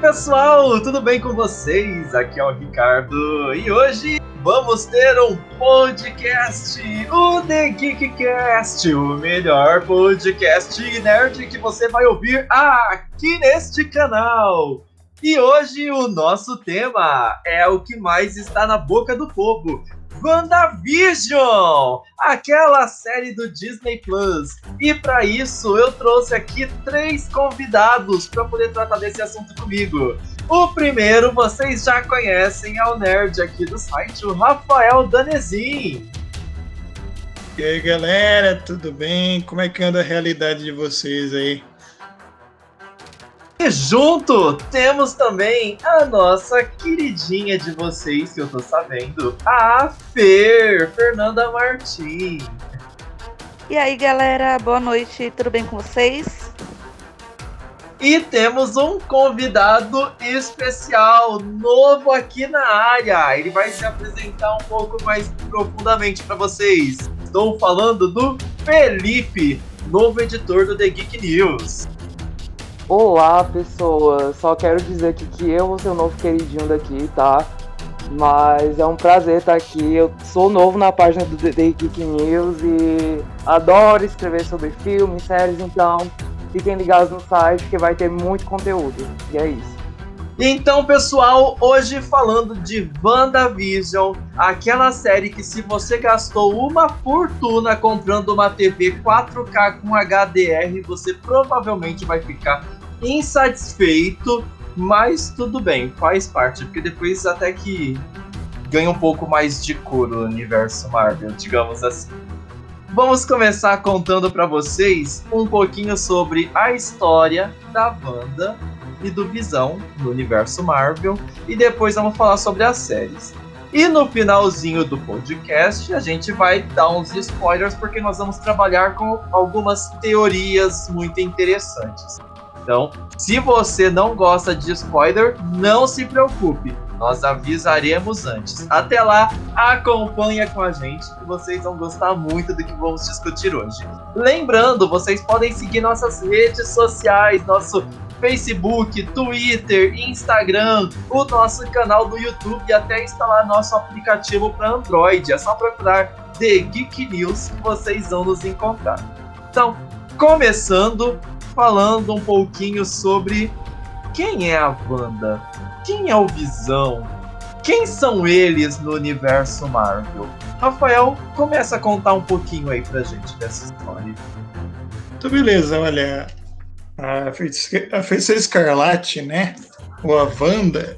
pessoal? Tudo bem com vocês? Aqui é o Ricardo e hoje vamos ter um podcast, o The Geekcast, o melhor podcast nerd que você vai ouvir aqui neste canal. E hoje o nosso tema é o que mais está na boca do povo. WandaVision, aquela série do Disney Plus. E para isso eu trouxe aqui três convidados para poder tratar desse assunto comigo. O primeiro vocês já conhecem, é o nerd aqui do site, o Rafael Danezin. E aí galera, tudo bem? Como é que anda a realidade de vocês aí? E junto temos também a nossa queridinha de vocês, que eu tô sabendo, a Fer, Fernanda Martins. E aí, galera, boa noite, tudo bem com vocês? E temos um convidado especial, novo aqui na área. Ele vai se apresentar um pouco mais profundamente para vocês. Estou falando do Felipe, novo editor do The Geek News. Olá, pessoas. Só quero dizer aqui que eu vou ser o novo queridinho daqui, tá? Mas é um prazer estar aqui. Eu sou novo na página do The Geek News e adoro escrever sobre filmes, séries, então fiquem ligados no site que vai ter muito conteúdo. E é isso. Então, pessoal, hoje falando de WandaVision, aquela série que se você gastou uma fortuna comprando uma TV 4K com HDR, você provavelmente vai ficar insatisfeito, mas tudo bem, faz parte, porque depois até que ganha um pouco mais de cor o universo Marvel, digamos assim. Vamos começar contando para vocês um pouquinho sobre a história da Wanda e do Visão no universo Marvel e depois vamos falar sobre as séries. E no finalzinho do podcast a gente vai dar uns spoilers porque nós vamos trabalhar com algumas teorias muito interessantes. Então, se você não gosta de spoiler, não se preocupe, nós avisaremos antes. Até lá, acompanha com a gente que vocês vão gostar muito do que vamos discutir hoje. Lembrando, vocês podem seguir nossas redes sociais, nosso Facebook, Twitter, Instagram, o nosso canal do YouTube e até instalar nosso aplicativo para Android. É só procurar The Geek News que vocês vão nos encontrar. Então, começando falando um pouquinho sobre quem é a Wanda, quem é o Visão, quem são eles no universo Marvel. Rafael, começa a contar um pouquinho aí pra gente dessa história. Então, beleza, olha. A Feiticeira Escarlate, né? Ou a Wanda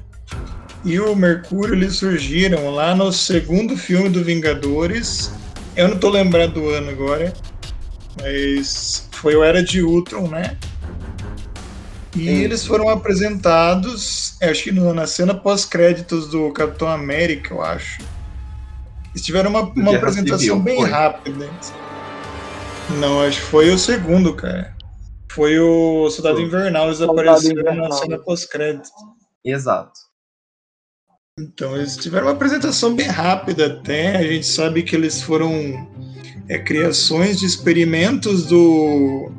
e o Mercúrio eles surgiram lá no segundo filme do Vingadores. Eu não tô lembrado do ano agora, mas foi o Era de Ultron, né? E Sim. eles foram apresentados, acho que na cena pós-créditos do Capitão América, eu acho. Eles tiveram uma, uma apresentação Civil, bem foi. rápida. Não, acho que foi o segundo, cara. Foi o Soldado Invernal, eles apareceram Invernal. na cena pós-créditos. Exato. Então, eles tiveram uma apresentação bem rápida até. A gente sabe que eles foram é, criações de experimentos do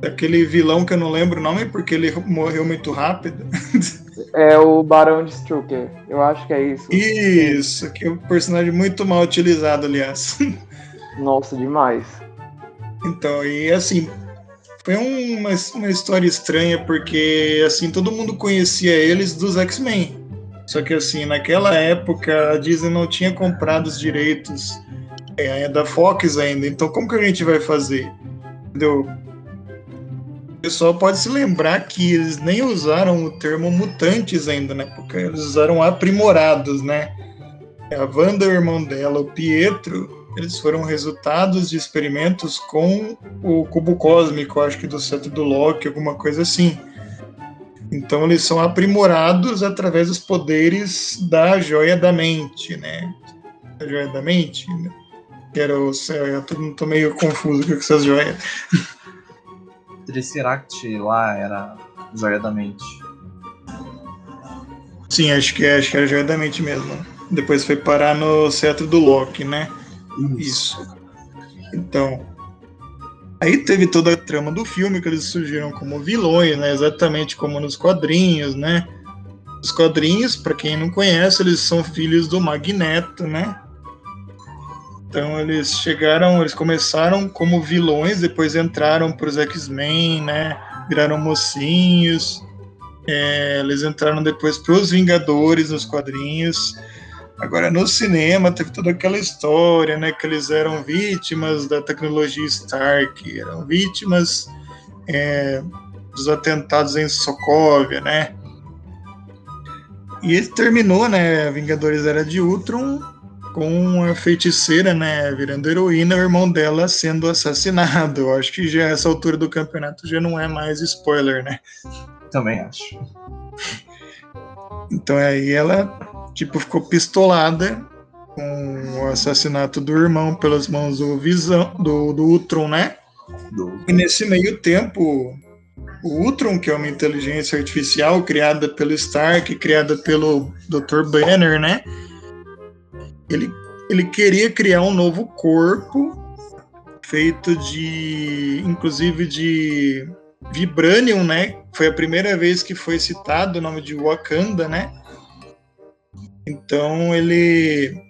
daquele vilão que eu não lembro o nome porque ele morreu muito rápido. É o Barão de Strucker, eu acho que é isso. Isso, que é um personagem muito mal utilizado, aliás. Nossa, demais. Então, e assim, foi uma, uma história estranha porque assim todo mundo conhecia eles dos X-Men. Só que assim, naquela época a Disney não tinha comprado os direitos é, é da Fox ainda. Então como que a gente vai fazer? Entendeu? O pessoal pode se lembrar que eles nem usaram o termo mutantes ainda na época, eles usaram aprimorados, né? A Wanda, o irmão dela, o Pietro, eles foram resultados de experimentos com o cubo cósmico, acho que do cetro do Loki, alguma coisa assim. Então eles são aprimorados através dos poderes da joia da mente, né? A joia da mente, né? Que era o céu. Eu tô, tô meio confuso com essas joias. Triceract lá era joia da mente. Sim, acho que, acho que era joia da mente mesmo. Depois foi parar no cetro do Loki, né? Isso. Isso. Então. Aí teve toda a trama do filme, que eles surgiram como vilões, né? Exatamente como nos quadrinhos, né? Os quadrinhos, para quem não conhece, eles são filhos do Magneto, né? Então eles chegaram, eles começaram como vilões, depois entraram para os X-Men, né? Viraram mocinhos. É, eles entraram depois para os Vingadores nos quadrinhos. Agora, no cinema, teve toda aquela história, né? Que eles eram vítimas da tecnologia Stark, eram vítimas é, dos atentados em Sokovia, né? E terminou, né? Vingadores Era de Ultron com a feiticeira, né? Virando heroína, o irmão dela sendo assassinado. Eu acho que já essa altura do campeonato já não é mais spoiler, né? Também acho. Então aí ela tipo, ficou pistolada com o assassinato do irmão pelas mãos do Visão, do, do Ultron, né? Do... E nesse meio tempo, o Ultron, que é uma inteligência artificial criada pelo Stark, criada pelo Dr. Banner, né? Ele, ele queria criar um novo corpo feito de, inclusive de Vibranium, né? Foi a primeira vez que foi citado o nome de Wakanda, né? Então ele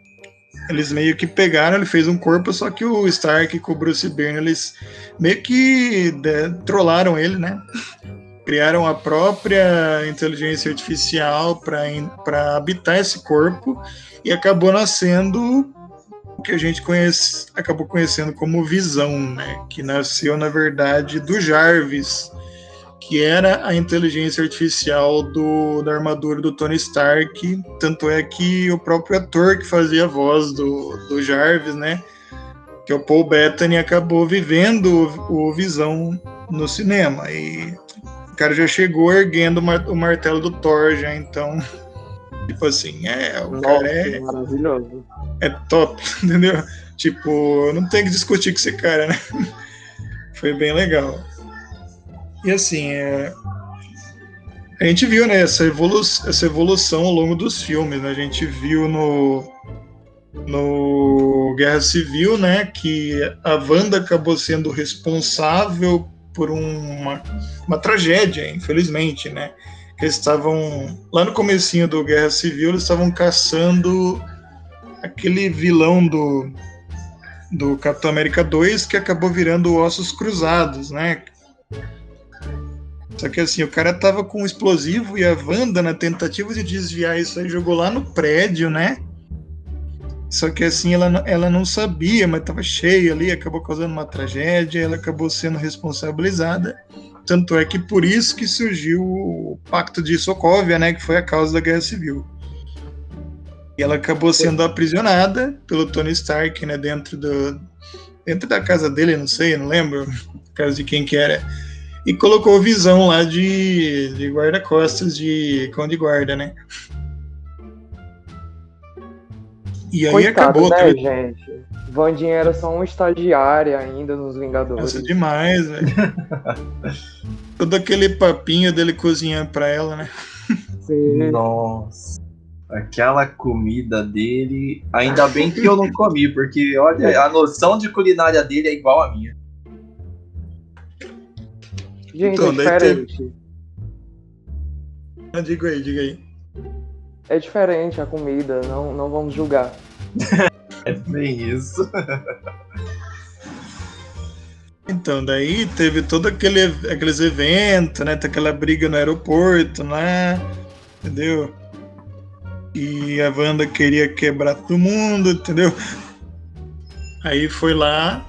eles meio que pegaram, ele fez um corpo, só que o Stark com o Bruce Banner, eles meio que de, trollaram ele, né? Criaram a própria inteligência artificial para habitar esse corpo e acabou nascendo o que a gente conhece, acabou conhecendo como Visão, né? Que nasceu, na verdade, do Jarvis, que era a inteligência artificial do, da armadura do Tony Stark. Tanto é que o próprio ator que fazia a voz do, do Jarvis, né? Que é o Paul Bettany, acabou vivendo o, o Visão no cinema. E o cara já chegou erguendo o martelo do Thor, já, então. Tipo assim, é, o Nossa, cara é. Maravilhoso. É top, entendeu? Tipo, não tem que discutir com esse cara, né? Foi bem legal. E assim, é... a gente viu né, essa, evolu essa evolução ao longo dos filmes. Né? A gente viu no, no Guerra Civil né, que a Wanda acabou sendo responsável por uma, uma tragédia, infelizmente, né? Eles estavam lá no comecinho do Guerra Civil, eles estavam caçando aquele vilão do do Capitão América 2 que acabou virando Ossos Cruzados, né? Só que assim, o cara tava com um explosivo e a Wanda, na tentativa de desviar isso aí, jogou lá no prédio, né? Só que assim, ela, ela não sabia, mas tava cheia ali, acabou causando uma tragédia, ela acabou sendo responsabilizada. Tanto é que por isso que surgiu o Pacto de Sokovia, né? Que foi a causa da Guerra Civil. E ela acabou sendo aprisionada pelo Tony Stark, né? Dentro do dentro da casa dele, não sei, não lembro, casa de quem que era e colocou visão lá de, de guarda-costas de cão de guarda, né? E aí Coitado, acabou. Né, teve... gente? Vandinha era só um estagiário ainda nos Vingadores. Nossa, demais, velho. Todo aquele papinho dele cozinhando pra ela, né? Sim. Nossa. Aquela comida dele. Ainda bem que eu não comi, porque olha, a noção de culinária dele é igual a minha. Gente, então, é diferente. Tem... Ah, diga aí, diga aí. É diferente a comida, não, não vamos julgar. é bem isso. Então, daí teve todo aquele, aqueles eventos, né? Tem aquela briga no aeroporto, né? Entendeu? E a Wanda queria quebrar todo mundo, entendeu? Aí foi lá,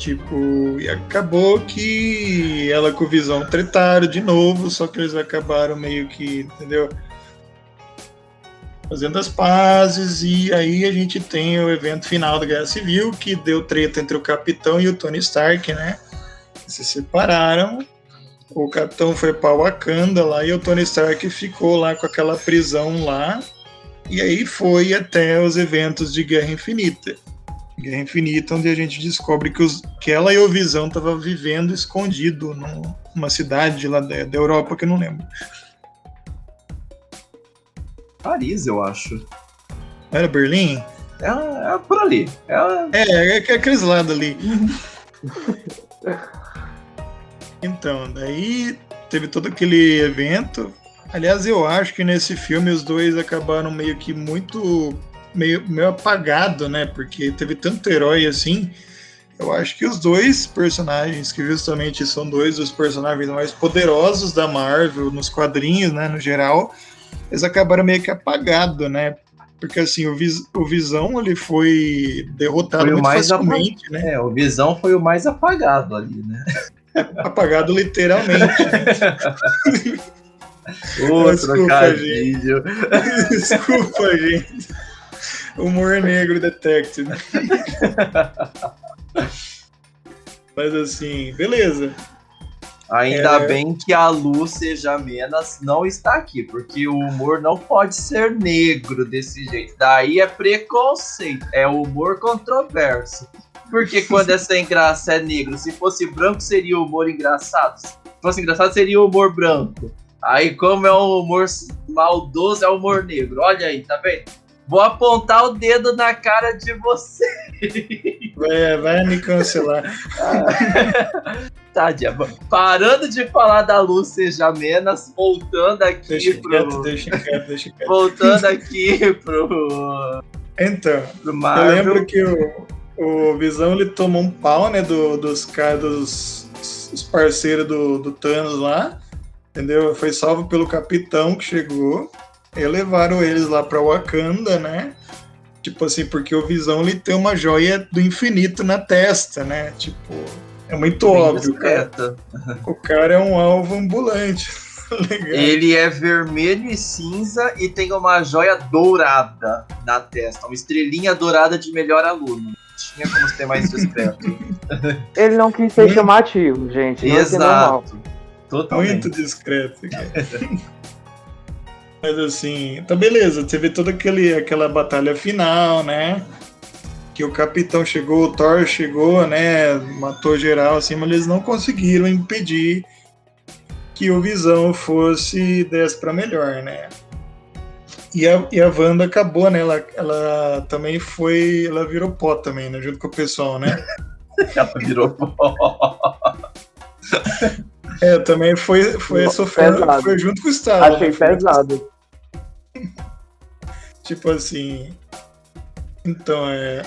Tipo, e acabou que ela com o Visão tretaram de novo, só que eles acabaram meio que, entendeu? Fazendo as pazes, e aí a gente tem o evento final da Guerra Civil, que deu treta entre o Capitão e o Tony Stark, né? Se separaram, o Capitão foi para Wakanda lá e o Tony Stark ficou lá com aquela prisão lá. E aí foi até os eventos de Guerra Infinita. Guerra Infinita, onde a gente descobre que, os, que ela e o Visão estavam vivendo escondido numa cidade lá da, da Europa que eu não lembro. Paris, eu acho. Era Berlim? É, é por ali. É, é, é aqueles lados ali. Então, daí teve todo aquele evento. Aliás, eu acho que nesse filme os dois acabaram meio que muito. meio, meio apagado, né? Porque teve tanto herói assim. Eu acho que os dois personagens, que justamente são dois dos personagens mais poderosos da Marvel, nos quadrinhos, né, no geral, eles acabaram meio que apagados, né? Porque assim, o, Vis o Visão ele foi derrotado Foi o muito mais facilmente, né? É, o Visão foi o mais apagado ali, né? Apagado literalmente. Ô, Desculpa, trocadilho. Desculpa, gente. Humor negro detective. Mas assim, beleza. Ainda É. bem que a Lúcia Jamenas não está aqui, porque o humor não pode ser negro desse jeito. Daí é preconceito, é humor controverso. Porque quando é sem graça é negro. Se fosse branco, seria humor engraçado. Se fosse engraçado, seria humor branco. Aí, como é um humor maldoso, é humor negro. Olha aí, tá vendo? Vou apontar o dedo na cara de você. Vai, vai me cancelar. Tadinha. Parando de falar da Lúcia Jamenas, voltando aqui Deixa pro. quieto, deixa quieto, deixa quieto. Voltando aqui pro. Então, pro eu lembro que o, o Visão ele tomou um pau, né, do, dos caras, dos, dos parceiros do, do Thanos lá, entendeu? Foi salvo pelo capitão que chegou. E levaram eles lá pra Wakanda, né? Tipo assim, porque o Visão ele tem uma joia do infinito na testa, né? Tipo, é muito bem óbvio, cara. O cara é um alvo ambulante. Legal. Ele é vermelho e cinza e tem uma joia dourada na testa. Uma estrelinha dourada de melhor aluno. Tinha como ser mais discreto. Ele não quis ser Hum. chamativo, gente. Exato. Totalmente. Muito discreto. cara. Mas assim, tá beleza. Teve toda aquele, aquela batalha final, né? Que o capitão chegou, o Thor chegou, né? Matou geral, assim, mas eles não conseguiram impedir que o Visão fosse desse pra melhor, né? E a, e a Wanda acabou, né? Ela, ela também foi. Ela virou pó também, né? Junto com o pessoal, né? Ela virou pó. É, também foi, foi Nossa, sofrendo, pesado. foi junto com o Estado. Achei né? Pesado. Tipo assim. Então é.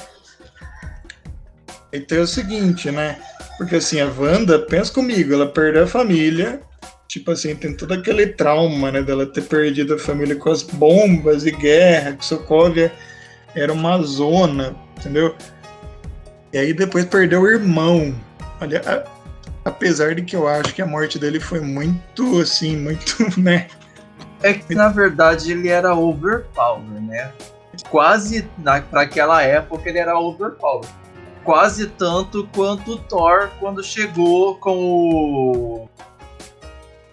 Então é o seguinte, né? Porque assim, a Wanda, pensa comigo, ela perdeu a família. Tipo assim, tem todo aquele trauma, né? Dela ter perdido a família com as bombas e guerra, que Sokovia era uma zona, entendeu? E aí depois perdeu o irmão. Olha, a- apesar de que eu acho que a morte dele foi muito, assim, muito, né? É que na verdade ele era overpower, né? Quase na, pra aquela época ele era overpower. Quase tanto quanto o Thor quando chegou com o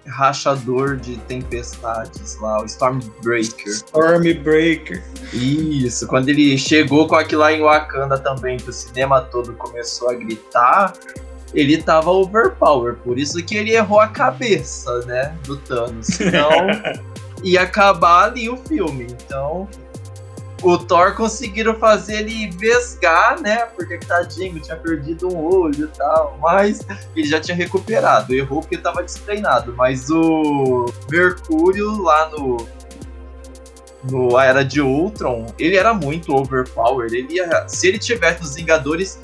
rachador de tempestades lá, o Stormbreaker. Stormbreaker. Isso, quando ele chegou com aquilo lá em Wakanda também, que o cinema todo começou a gritar, ele tava overpower, por isso que ele errou a cabeça, né, do Thanos. Senão ia acabar ali o filme. Então, o Thor conseguiram fazer ele vesgar, né, porque tadinho, tinha perdido um olho e tal, mas ele já tinha recuperado. Errou porque tava destreinado, mas o Mercúrio lá no no A Era de Ultron, ele era muito overpowered. Ele ia, se ele tivesse nos Vingadores,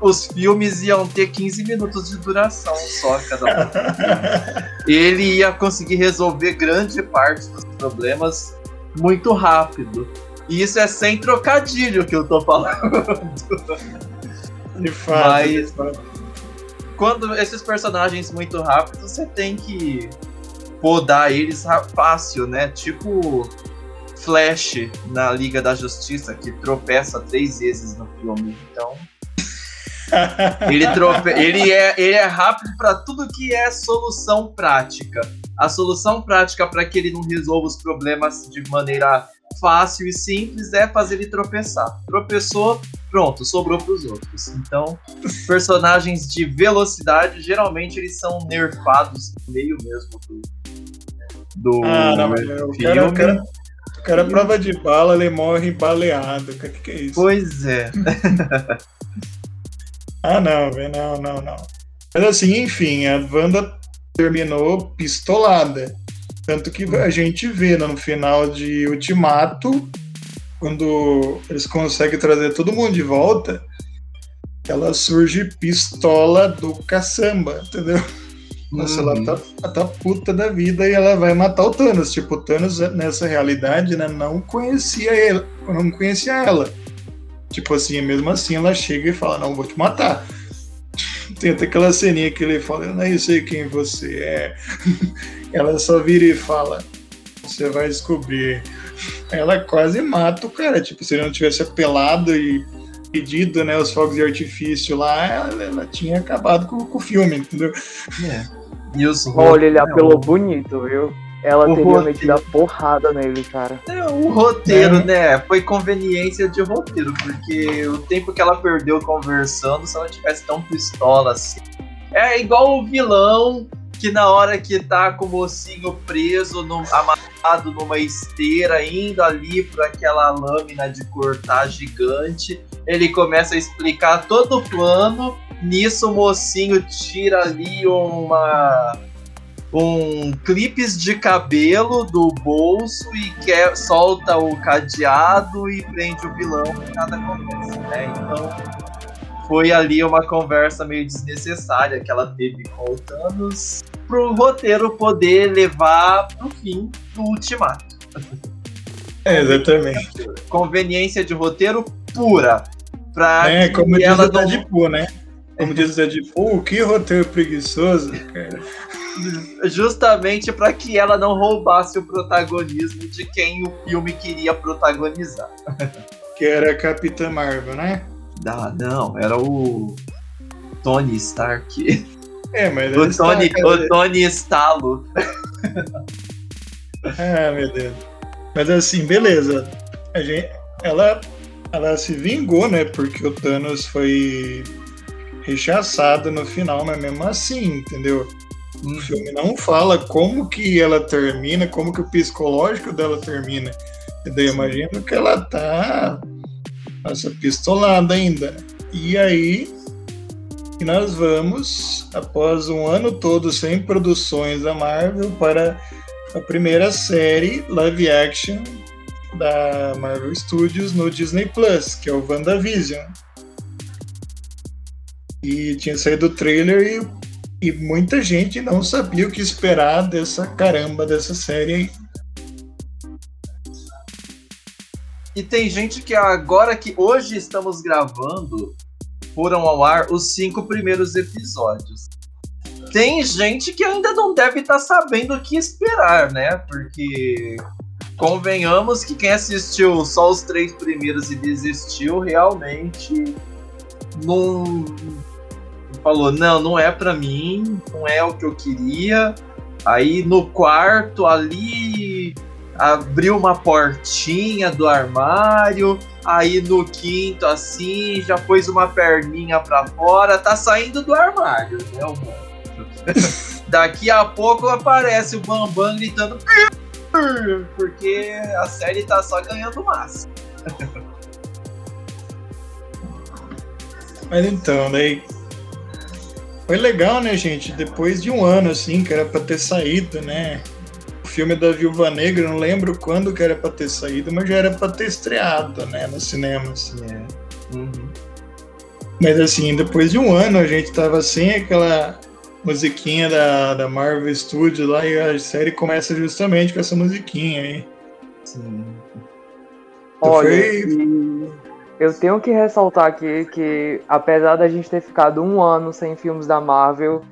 os filmes iam ter 15 minutos de duração só cada um. Ele ia conseguir resolver grande parte dos problemas muito rápido. E isso é sem trocadilho que eu tô falando. De fato. Mas-. Quando esses personagens muito rápidos, você tem que podar eles fácil, né? Tipo Flash na Liga da Justiça, que tropeça três vezes no filme. Então, ele, trope... ele, é, ele é rápido para tudo que é solução prática. A solução prática para que ele não resolva os problemas de maneira fácil e simples é fazer ele tropeçar. Tropeçou, pronto, sobrou para os outros. Então, personagens de velocidade, geralmente eles são nerfados no meio mesmo do, do Ah, não, o filme. cara, o cara, o cara prova de bala, ele morre baleado. O que, que é isso? Pois é. Ah, não, velho, não, não, não. Mas assim, enfim, a Wanda terminou pistolada. Tanto que a gente vê no final de Ultimato, quando eles conseguem trazer todo mundo de volta, ela surge pistola do caçamba, entendeu? Nossa, uhum. ela, tá, ela tá puta da vida e ela vai matar o Thanos. Tipo, o Thanos, nessa realidade, né, não conhecia ele, não conhecia ela. Tipo assim, mesmo assim ela chega e fala, não, vou te matar. Tem até aquela ceninha que ele fala, eu nem sei quem você é. ela só vira e fala, você vai descobrir. Ela quase mata o cara, tipo, se ele não tivesse apelado e pedido, né, os fogos de artifício lá, ela, ela tinha acabado com, com, o filme, entendeu? É. E os Olha, ele apelou bonito, viu? Ela o teria roteiro. metido a porrada nele, cara. É, o roteiro, é. né? Foi conveniência de roteiro, porque o tempo que ela perdeu conversando, se ela tivesse tão pistola assim. É igual o vilão que na hora que tá com o mocinho preso, no, amarrado numa esteira, indo ali para aquela lâmina de cortar gigante, ele começa a explicar todo o plano. Nisso o mocinho tira ali uma um clipes de cabelo do bolso e quer, solta o cadeado e prende o vilão né? Então foi ali uma conversa meio desnecessária que ela teve com o Thanos pro roteiro poder levar pro fim do ultimato. É, exatamente. Conveniência de roteiro pura. Pra é, como diz ela o Deadpool, né? Como diz o Deadpool, que roteiro preguiçoso, cara. Justamente para que ela não roubasse o protagonismo de quem o filme queria protagonizar. Que era a Capitã Marvel, né? Ah, não, era o Tony Stark. É, mas o Tony, o Tony Estalo. ah, meu Deus. Mas assim, beleza. A gente, ela, ela se vingou, né? Porque o Thanos foi rechaçado no final, mas mesmo assim, entendeu? O uhum. filme não fala como que ela termina, como que o psicológico dela termina. E daí eu imagino que ela tá essa pistolada ainda. E aí nós vamos, após um ano todo sem produções da Marvel, para a primeira série live action da Marvel Studios no Disney Plus, que é o WandaVision. E tinha saído o trailer e, e muita gente não sabia o que esperar dessa caramba dessa série aí. E tem gente que agora que hoje estamos gravando, foram ao ar os cinco primeiros episódios. Tem gente que ainda não deve estar tá sabendo o que esperar, né? Porque convenhamos que quem assistiu só os três primeiros e desistiu realmente não falou não, não é para mim, não é o que eu queria. Aí no quarto ali abriu uma portinha do armário, aí no quinto assim, já pôs uma perninha pra fora, tá saindo do armário, né, o monstro. Daqui a pouco aparece o Bambam gritando porque a série tá só ganhando massa. Mas então, daí foi legal, né, gente? Depois de um ano assim, que era pra ter saído, né? Filme da Viúva Negra, não lembro quando que era para ter saído, mas já era para ter estreado, né, no cinema, assim. É. Uhum. Mas assim, depois de um ano a gente tava sem aquela musiquinha da, da Marvel Studios lá e a série começa justamente com essa musiquinha aí. Sim. Então Olha, foi... eu tenho que ressaltar aqui que apesar da gente ter ficado um ano sem filmes da Marvel,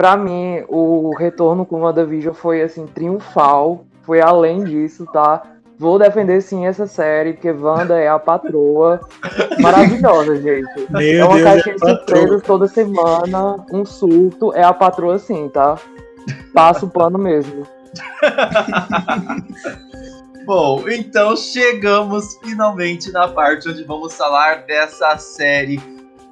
para mim, o retorno com o WandaVision foi assim, triunfal. Foi além disso, tá? Vou defender sim essa série, porque Wanda é a patroa. Maravilhosa, gente. Meu é uma Deus, caixinha é de surpresas toda semana, um surto. É a patroa sim, tá? Passa o pano mesmo. Bom, então chegamos finalmente na parte onde vamos falar dessa série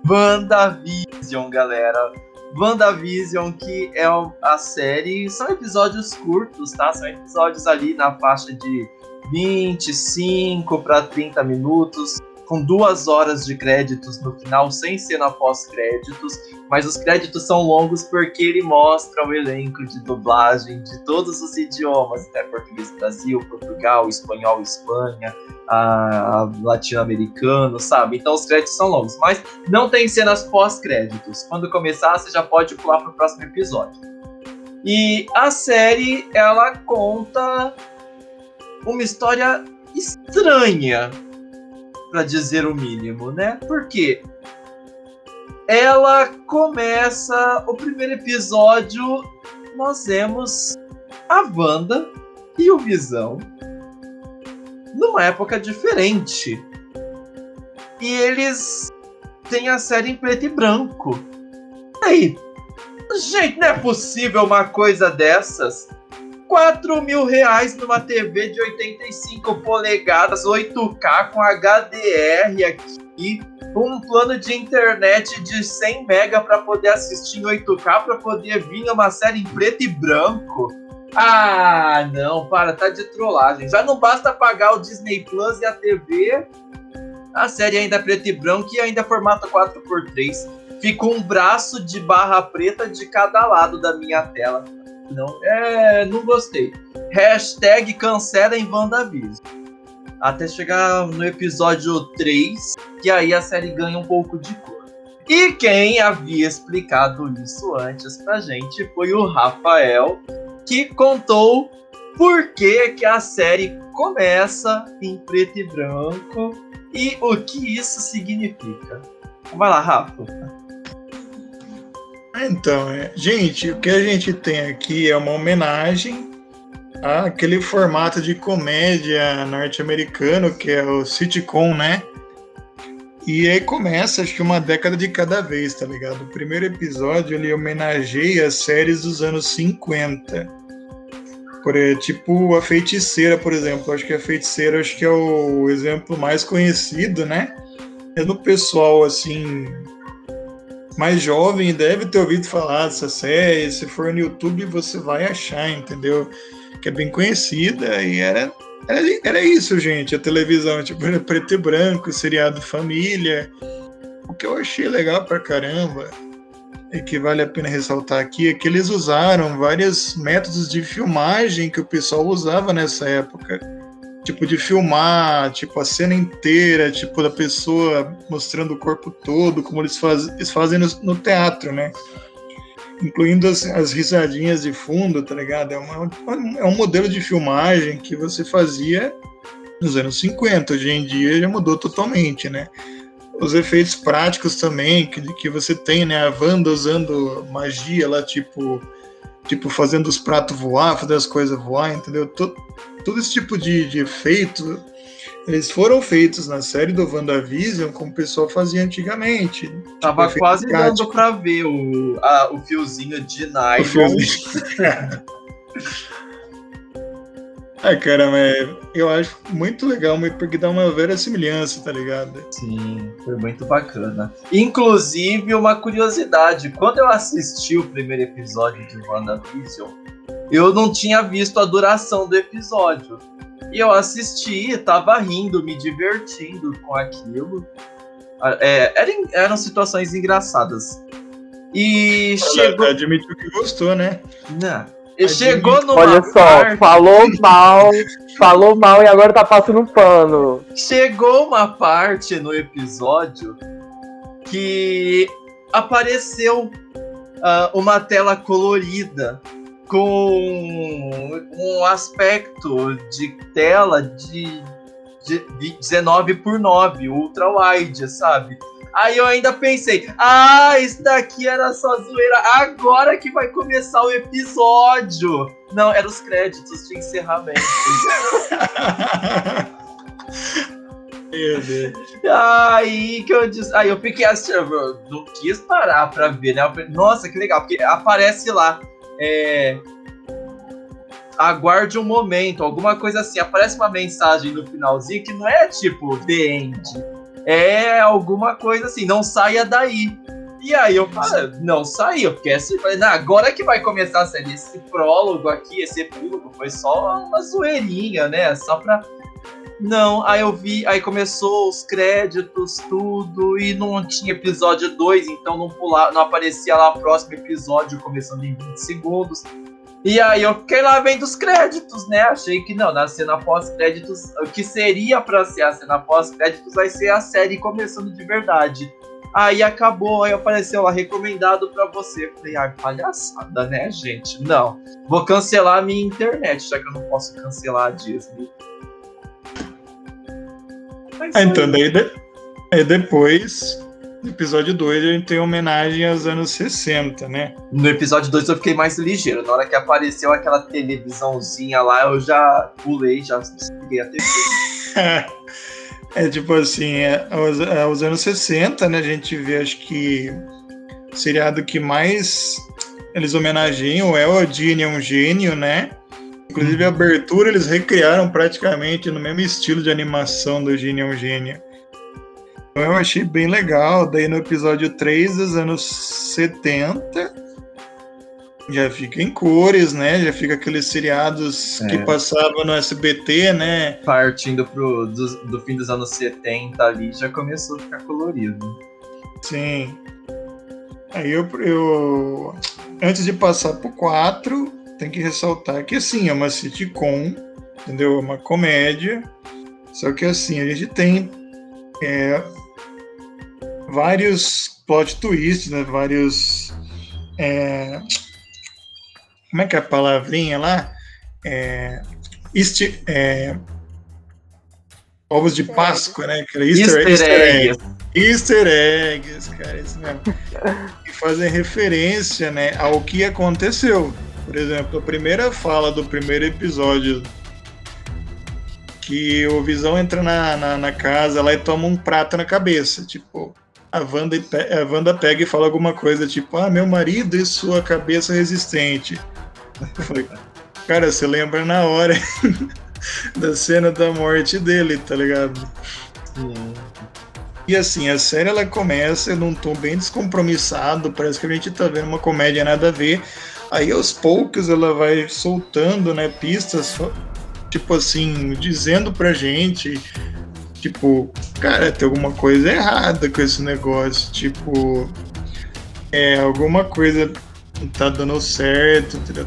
WandaVision, galera. WandaVision, que é a série. São episódios curtos, tá? São episódios ali na faixa de 25 para 30 minutos. Com duas horas de créditos no final, sem cena pós-créditos, mas os créditos são longos porque ele mostra o elenco de dublagem de todos os idiomas, até né? português Brasil, Portugal, espanhol Espanha, latino-americano, sabe? Então os créditos são longos, mas não tem cenas pós-créditos. Quando começar, você já pode pular para o próximo episódio. E a série, ela conta uma história estranha, para dizer o mínimo, né? Porque ela começa o primeiro episódio, nós vemos a Wanda e o Visão numa época diferente. E eles têm a série em preto e branco. E aí, gente, não é possível uma coisa dessas? 4 mil reais numa TV de 85 polegadas, 8K com HDR aqui, um plano de internet de 100 mega para poder assistir em 8K, para poder vir uma série em preto e branco. Ah, não, para, tá de trollagem. Já não basta pagar o Disney Plus e a TV, a série ainda é preto e branco e ainda formato 4x3. Fica um braço de barra preta de cada lado da minha tela. Não, é, não gostei. Hashtag cancela em WandaVision. Até chegar no episódio 3, que aí a série ganha um pouco de cor. E quem havia explicado isso antes pra gente foi o Rafael, que contou por que, que a série começa em preto e branco e o que isso significa. Vai lá, Rafa. Então, é, gente, o que a gente tem aqui é uma homenagem àquele formato de comédia norte-americano que é o sitcom, né? E aí começa, acho que uma década de cada vez, tá ligado? O primeiro episódio ele homenageia as séries dos anos 50. Por, tipo a Feiticeira, por exemplo. Acho que a Feiticeira acho que é o exemplo mais conhecido, né? É no pessoal, assim, mais jovem deve ter ouvido falar dessa série. Se for no YouTube, você vai achar, entendeu? Que é bem conhecida e era, era, era isso, gente. A televisão, tipo, era preto e branco, seriado família. O que eu achei legal pra caramba e que vale a pena ressaltar aqui é que eles usaram vários métodos de filmagem que o pessoal usava nessa época tipo de filmar, tipo a cena inteira, tipo da pessoa mostrando o corpo todo, como eles, faz, eles fazem no, no teatro, né? Incluindo as, as, risadinhas de fundo, tá ligado? É, uma, é um modelo de filmagem que você fazia nos anos 50, hoje em dia já mudou totalmente, né? Os efeitos práticos também, que, que você tem, né? A Wanda usando magia lá, tipo tipo, fazendo os pratos voar, fazendo as coisas voar, entendeu? Todo, todo esse tipo de, de efeito, eles foram feitos na série do WandaVision como o pessoal fazia antigamente. Tipo, Tava quase prático. dando pra ver o, a, o fiozinho de nylon. O fiozinho. Ah, cara, mas eu acho muito legal, porque dá uma vera semelhança, tá ligado? Sim, foi muito bacana. Inclusive, uma curiosidade: quando eu assisti o primeiro episódio de WandaVision, eu não tinha visto a duração do episódio. E eu assisti, tava rindo, me divertindo com aquilo. É, eram, eram situações engraçadas. E chegou. Admitiu que gostou, né? Não. Chegou no Olha só, parte... falou mal, falou mal e agora tá passando um pano. Chegou uma parte no episódio que apareceu uh, uma tela colorida com um aspecto de tela de, de 19 por 9, ultra wide, sabe? Aí eu ainda pensei, ah, isso daqui era só zoeira. Agora que vai começar o episódio. Não, eram os créditos de encerramento. Meu Deus. Aí que eu disse. Aí eu fiquei assim, eu não quis parar pra ver, né? Nossa, que legal, porque aparece lá. É, aguarde um momento, alguma coisa assim. Aparece uma mensagem no finalzinho que não é tipo The End é alguma coisa assim, não saia daí. E aí eu falei, não saí, eu fiquei assim, falei, agora que vai começar a série, esse prólogo aqui, esse epílogo, foi só uma zoeirinha, né? Só pra Não, aí eu vi, aí começou os créditos, tudo, e não tinha episódio 2, então não, pular, não aparecia lá próximo episódio começando em 20 segundos. E aí eu fiquei lá vendo os créditos, né? Achei que não, na cena pós-créditos, o que seria para ser a cena pós-créditos vai ser a série começando de verdade. Aí acabou, aí apareceu lá, recomendado para você. Falei, ai, palhaçada, né, gente? Não, vou cancelar a minha internet, já que eu não posso cancelar a Disney. Ah, então, daí, de... aí depois, no episódio 2, a gente tem homenagem aos anos 60, né? No episódio 2 eu fiquei mais ligeiro. Na hora que apareceu aquela televisãozinha lá, eu já pulei, já desliguei a TV. é tipo assim, é, aos, aos anos 60, né? A gente vê, acho que o seriado que mais eles homenageiam é o Dini é um gênio, né? Inclusive a abertura eles recriaram praticamente no mesmo estilo de animação do Genie é um Gênio. Então eu achei bem legal. Daí no episódio 3 dos anos 70 já fica em cores, né? Já fica aqueles seriados é. que passavam no SBT, né? Partindo pro, do, do fim dos anos 70 ali, já começou a ficar colorido. Sim. Aí eu, eu antes de passar pro 4, tem que ressaltar que assim, é uma sitcom, entendeu? É uma comédia. Só que assim, a gente tem é, vários plot twists, né? Vários. É, como é que é a palavrinha lá? É, este, é, ovos de Páscoa, né? Aquela Easter, Easter, Easter eggs. Easter eggs, cara, isso mesmo. e fazem referência, né, ao que aconteceu. Por exemplo, a primeira fala do primeiro episódio que o Visão entra na, na, na, casa lá e toma um prato na cabeça. Tipo, a Wanda, a Wanda pega e fala alguma coisa, tipo, ah, meu marido e sua cabeça resistente. Falei, cara, você lembra na hora da cena da morte dele, tá ligado? E assim, a série ela começa num tom bem descompromissado, parece que a gente tá vendo uma comédia nada a ver. Aí aos poucos ela vai soltando, né, pistas, tipo assim, dizendo pra gente, tipo, cara, tem alguma coisa errada com esse negócio, tipo, é, alguma coisa não tá dando certo, entendeu?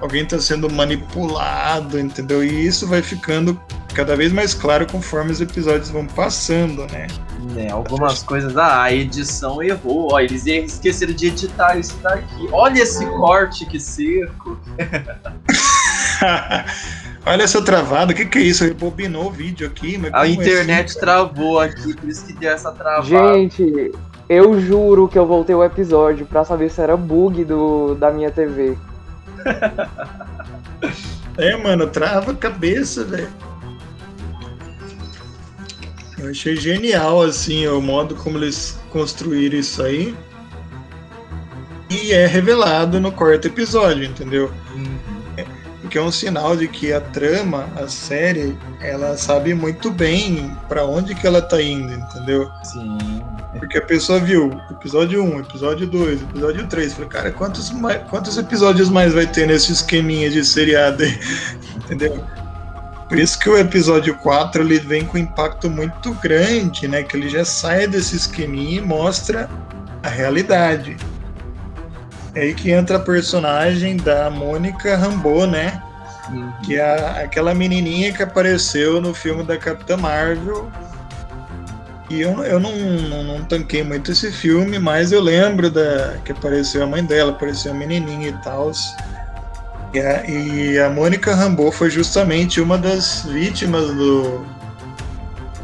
Alguém tá sendo manipulado, entendeu? E isso vai ficando cada vez mais claro conforme os episódios vão passando, né? né, algumas coisas. Ah, a edição errou. Ó, eles esqueceram de editar isso daqui. Olha esse corte que seco. Olha essa travada, o que, que é isso? Rebobinou o vídeo aqui. a internet assim, travou aqui, por isso que deu essa travada. Gente, eu juro que eu voltei o episódio pra saber se era bug do, da minha TV. é, mano, trava a cabeça, velho. Eu achei genial, assim, o modo como eles construíram isso aí. E é revelado no quarto episódio, entendeu? Uhum. Porque é um sinal de que a trama, a série, ela sabe muito bem para onde que ela tá indo, entendeu? Sim. Porque a pessoa viu episódio 1, episódio 2, episódio 3. Falei, cara, quantos, mais, quantos episódios mais vai ter nesse esqueminha de seriado aí? Entendeu? Por isso que o episódio 4 ele vem com um impacto muito grande, né? Que ele já sai desse esqueminha e mostra a realidade. É aí que entra a personagem da Mônica Rambeau, né? Uhum. Que é aquela menininha que apareceu no filme da Capitã Marvel. E eu, eu não, não, não tanquei muito esse filme, mas eu lembro da que apareceu a mãe dela, apareceu a menininha e tal. E a, e a Mônica Rambeau foi justamente uma das vítimas do,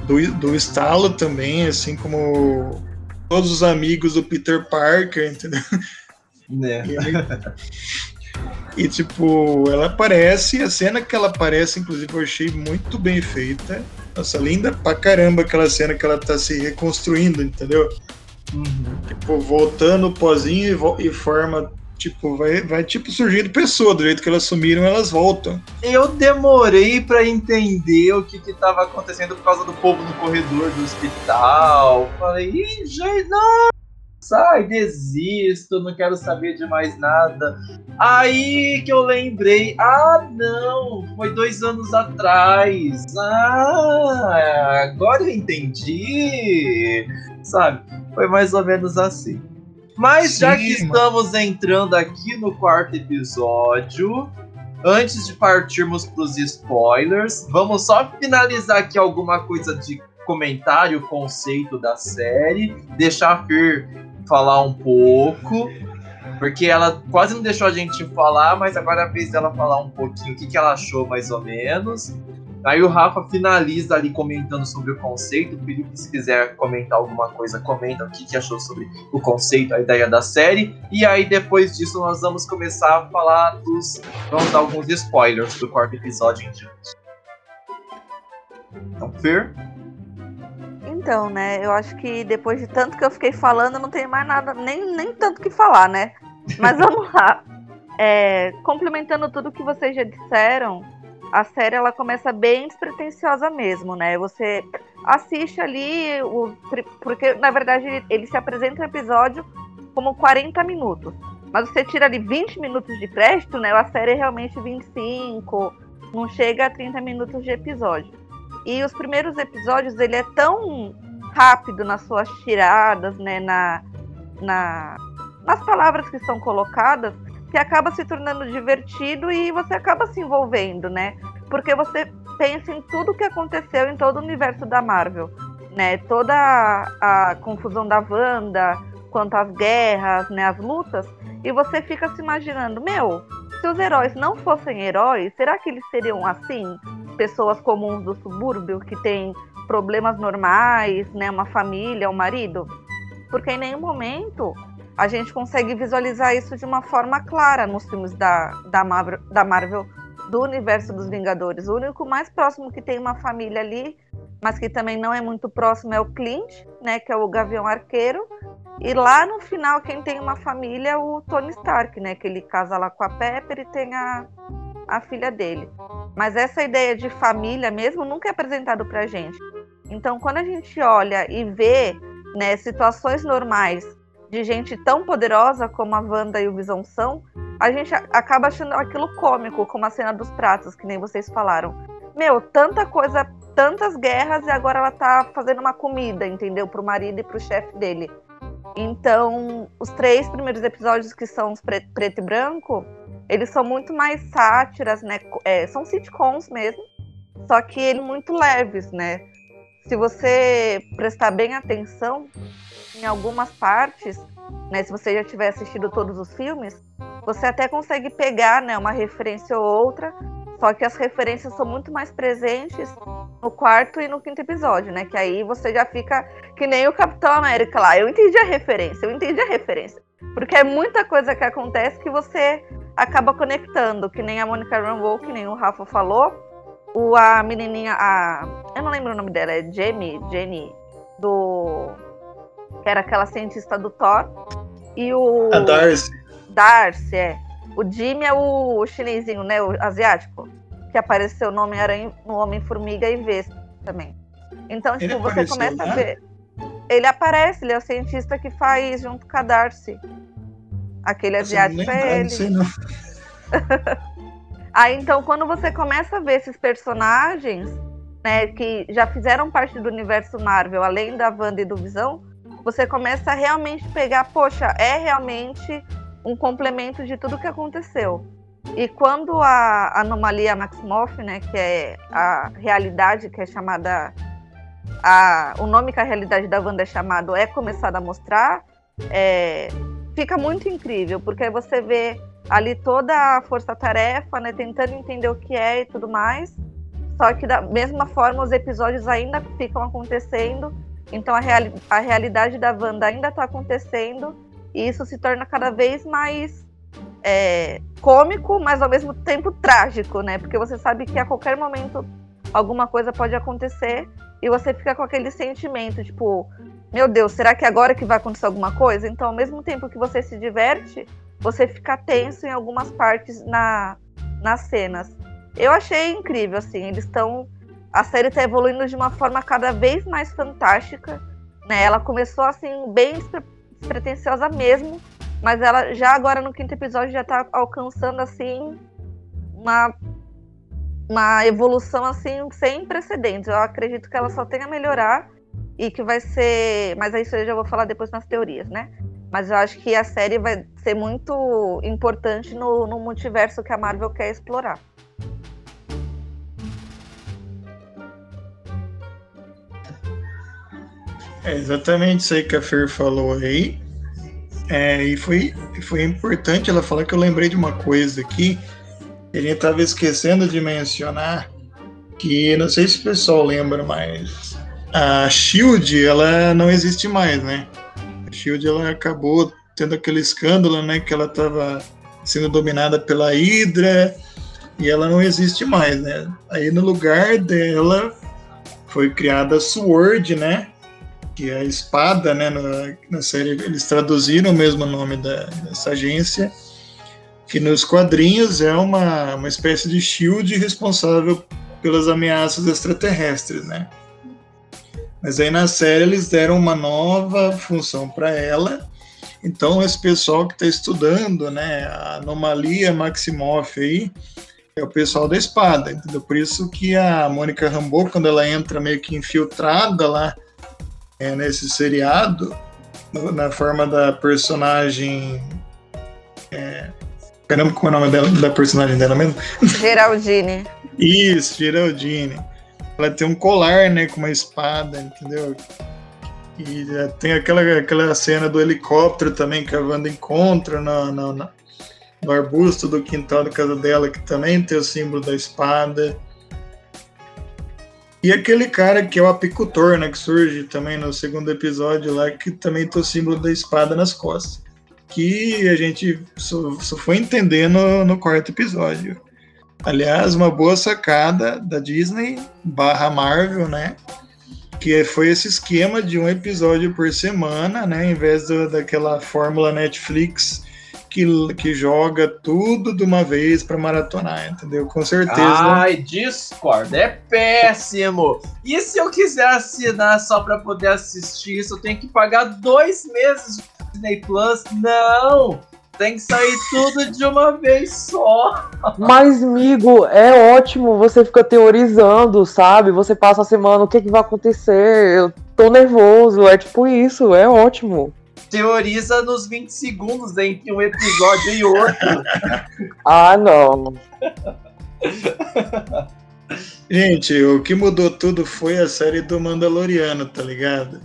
do, do estalo também, assim como todos os amigos do Peter Parker, entendeu? Né? E, e, tipo, ela aparece, a cena que ela aparece, inclusive, eu achei muito bem feita. Nossa, linda pra caramba aquela cena que ela tá se reconstruindo, entendeu? Uhum. Tipo, voltando o pozinho e, e forma Tipo, vai, vai tipo surgindo pessoa, do jeito que elas sumiram, elas voltam. Eu demorei para entender o que que tava acontecendo por causa do povo no corredor do hospital. Falei, gente, não! Sai, desisto, não quero saber de mais nada. Aí que eu lembrei, ah não, foi dois anos atrás. Ah, agora eu entendi. Sabe? Foi mais ou menos assim. Mas Sim, já que estamos entrando aqui no quarto episódio, antes de partirmos para os spoilers, vamos só finalizar aqui alguma coisa de comentário, conceito da série, deixar a Fer falar um pouco, porque ela quase não deixou a gente falar, mas agora é a vez dela falar um pouquinho o que, que ela achou mais ou menos. Aí o Rafa finaliza ali comentando sobre o conceito. O Felipe, se quiser comentar alguma coisa, comenta o que, que achou sobre o conceito, a ideia da série. E aí, depois disso, nós vamos começar a falar dos. Vamos dar alguns spoilers do quarto episódio em diante. Então, Fer? Então, né? Eu acho que depois de tanto que eu fiquei falando, não tem mais nada, nem, nem tanto que falar, né? Mas vamos lá. É, complementando tudo que vocês já disseram, a série ela começa bem despretensiosa mesmo, né? Você assiste ali, o, porque na verdade ele, ele se apresenta no episódio como 40 minutos. Mas você tira ali 20 minutos de crédito, né? A série é realmente 25, não chega a 30 minutos de episódio. E os primeiros episódios ele é tão rápido nas suas tiradas, né? Na, na, nas palavras que são colocadas, que acaba se tornando divertido e você acaba se envolvendo, né? Porque você pensa em tudo que aconteceu em todo o universo da Marvel, né? Toda a, a confusão da Wanda, quanto às guerras, né, as lutas, e você fica se imaginando, meu, se os heróis não fossem heróis, será que eles seriam assim? Pessoas comuns do subúrbio que têm problemas normais, né, uma família, um marido? Porque em nenhum momento a gente consegue visualizar isso de uma forma clara nos filmes da, da, Marvel, da Marvel, do universo dos Vingadores. O único mais próximo que tem uma família ali, mas que também não é muito próximo, é o Clint, né, que é o Gavião Arqueiro. E lá no final, quem tem uma família é o Tony Stark, né, que ele casa lá com a Pepper e tem a, a filha dele. Mas essa ideia de família mesmo nunca é apresentado pra gente. Então, quando a gente olha e vê né, situações normais de gente tão poderosa como a Wanda e o Visão são, a gente acaba achando aquilo cômico, como a cena dos pratos, que nem vocês falaram. Meu, tanta coisa, tantas guerras e agora ela tá fazendo uma comida, entendeu? Pro marido e pro chefe dele. Então, os três primeiros episódios que são os preto e branco, eles são muito mais sátiras, né? É, são sitcoms mesmo, só que muito leves, né? Se você prestar bem atenção, em algumas partes, né, se você já tiver assistido todos os filmes, você até consegue pegar né, uma referência ou outra, só que as referências são muito mais presentes no quarto e no quinto episódio, né? Que aí você já fica que nem o Capitão América lá. Eu entendi a referência, eu entendi a referência. Porque é muita coisa que acontece que você acaba conectando, que nem a Monica Rambeau, que nem o Rafa falou. O, a menininha, a. Eu não lembro o nome dela, é Jamie, Jenny, do que era aquela cientista do Thor. E o. A Darcy. Darcy, é. O Jimmy é o chinesinho, né? O asiático. Que apareceu no Homem-Aranha, no Homem-Formiga e Vespa também. Então, tipo, ele você começa a ver. Ele aparece, ele é o cientista que faz junto com a Darcy. Aquele asiático é ele. Sei, não. Aí então, quando você começa a ver esses personagens, né, que já fizeram parte do universo Marvel, além da Wanda e do Visão, você começa a realmente pegar, poxa, é realmente um complemento de tudo que aconteceu. E quando a anomalia Maximoff, né, que é a realidade que é chamada a, o nome que a realidade da Wanda é chamado é começado a mostrar, é, fica muito incrível, porque você vê ali toda a força-tarefa, né, tentando entender o que é e tudo mais. Só que da mesma forma os episódios ainda ficam acontecendo então a, reali a realidade da Wanda ainda está acontecendo e isso se torna cada vez mais é, cômico, mas ao mesmo tempo trágico, né? Porque você sabe que a qualquer momento alguma coisa pode acontecer e você fica com aquele sentimento, tipo, meu Deus, será que agora que vai acontecer alguma coisa? Então, ao mesmo tempo que você se diverte, você fica tenso em algumas partes na, nas cenas. Eu achei incrível, assim, eles estão a série está evoluindo de uma forma cada vez mais fantástica. Né? Ela começou assim bem despretensiosa mesmo, mas ela já agora no quinto episódio já tá alcançando assim uma uma evolução assim sem precedentes. Eu acredito que ela só tem a melhorar e que vai ser, mas isso eu já vou falar depois nas teorias, né? Mas eu acho que a série vai ser muito importante no, no multiverso que a Marvel quer explorar. É exatamente isso aí que a Fer falou aí. É, e foi, foi importante ela falar que eu lembrei de uma coisa aqui gente estava esquecendo de mencionar, que não sei se o pessoal lembra, mas a Shield ela não existe mais, né? A Shield ela acabou tendo aquele escândalo, né? Que ela estava sendo dominada pela Hydra e ela não existe mais, né? Aí no lugar dela foi criada a Sword, né? que é a espada, né? Na, na série eles traduziram o mesmo nome da, dessa agência, que nos quadrinhos é uma, uma espécie de shield responsável pelas ameaças extraterrestres, né? Mas aí na série eles deram uma nova função para ela. Então esse pessoal que está estudando, né, a anomalia Maximoff aí, é o pessoal da espada, entendeu? Por isso que a Mônica Rambeau, quando ela entra meio que infiltrada lá é, nesse seriado, na forma da personagem. É, caramba, como é o nome dela, da personagem dela mesmo? Geraldine. Isso, Geraldine. Ela tem um colar, né, com uma espada, entendeu? E tem aquela, aquela cena do helicóptero também que a Wanda encontra no, no, no arbusto do quintal da casa dela, que também tem o símbolo da espada. E aquele cara que é o apicultor, né? Que surge também no segundo episódio lá, que também tem o símbolo da espada nas costas. Que a gente só, só foi entender no, no quarto episódio. Aliás, uma boa sacada da Disney barra Marvel, né? Que foi esse esquema de um episódio por semana, né? Em vez do, daquela fórmula Netflix que, que joga tudo de uma vez para maratonar, entendeu? Com certeza. Ai, Discord, é péssimo. E se eu quiser assinar só para poder assistir isso, eu tenho que pagar dois meses Disney Plus? Não! Tem que sair tudo de uma vez só. Mas, amigo, é ótimo. Você fica teorizando, sabe? Você passa a semana, o que, que vai acontecer? Eu tô nervoso. É tipo isso, é ótimo teoriza nos 20 segundos entre um episódio e outro. ah, não. Gente, o que mudou tudo foi a série do Mandaloriano, tá ligado?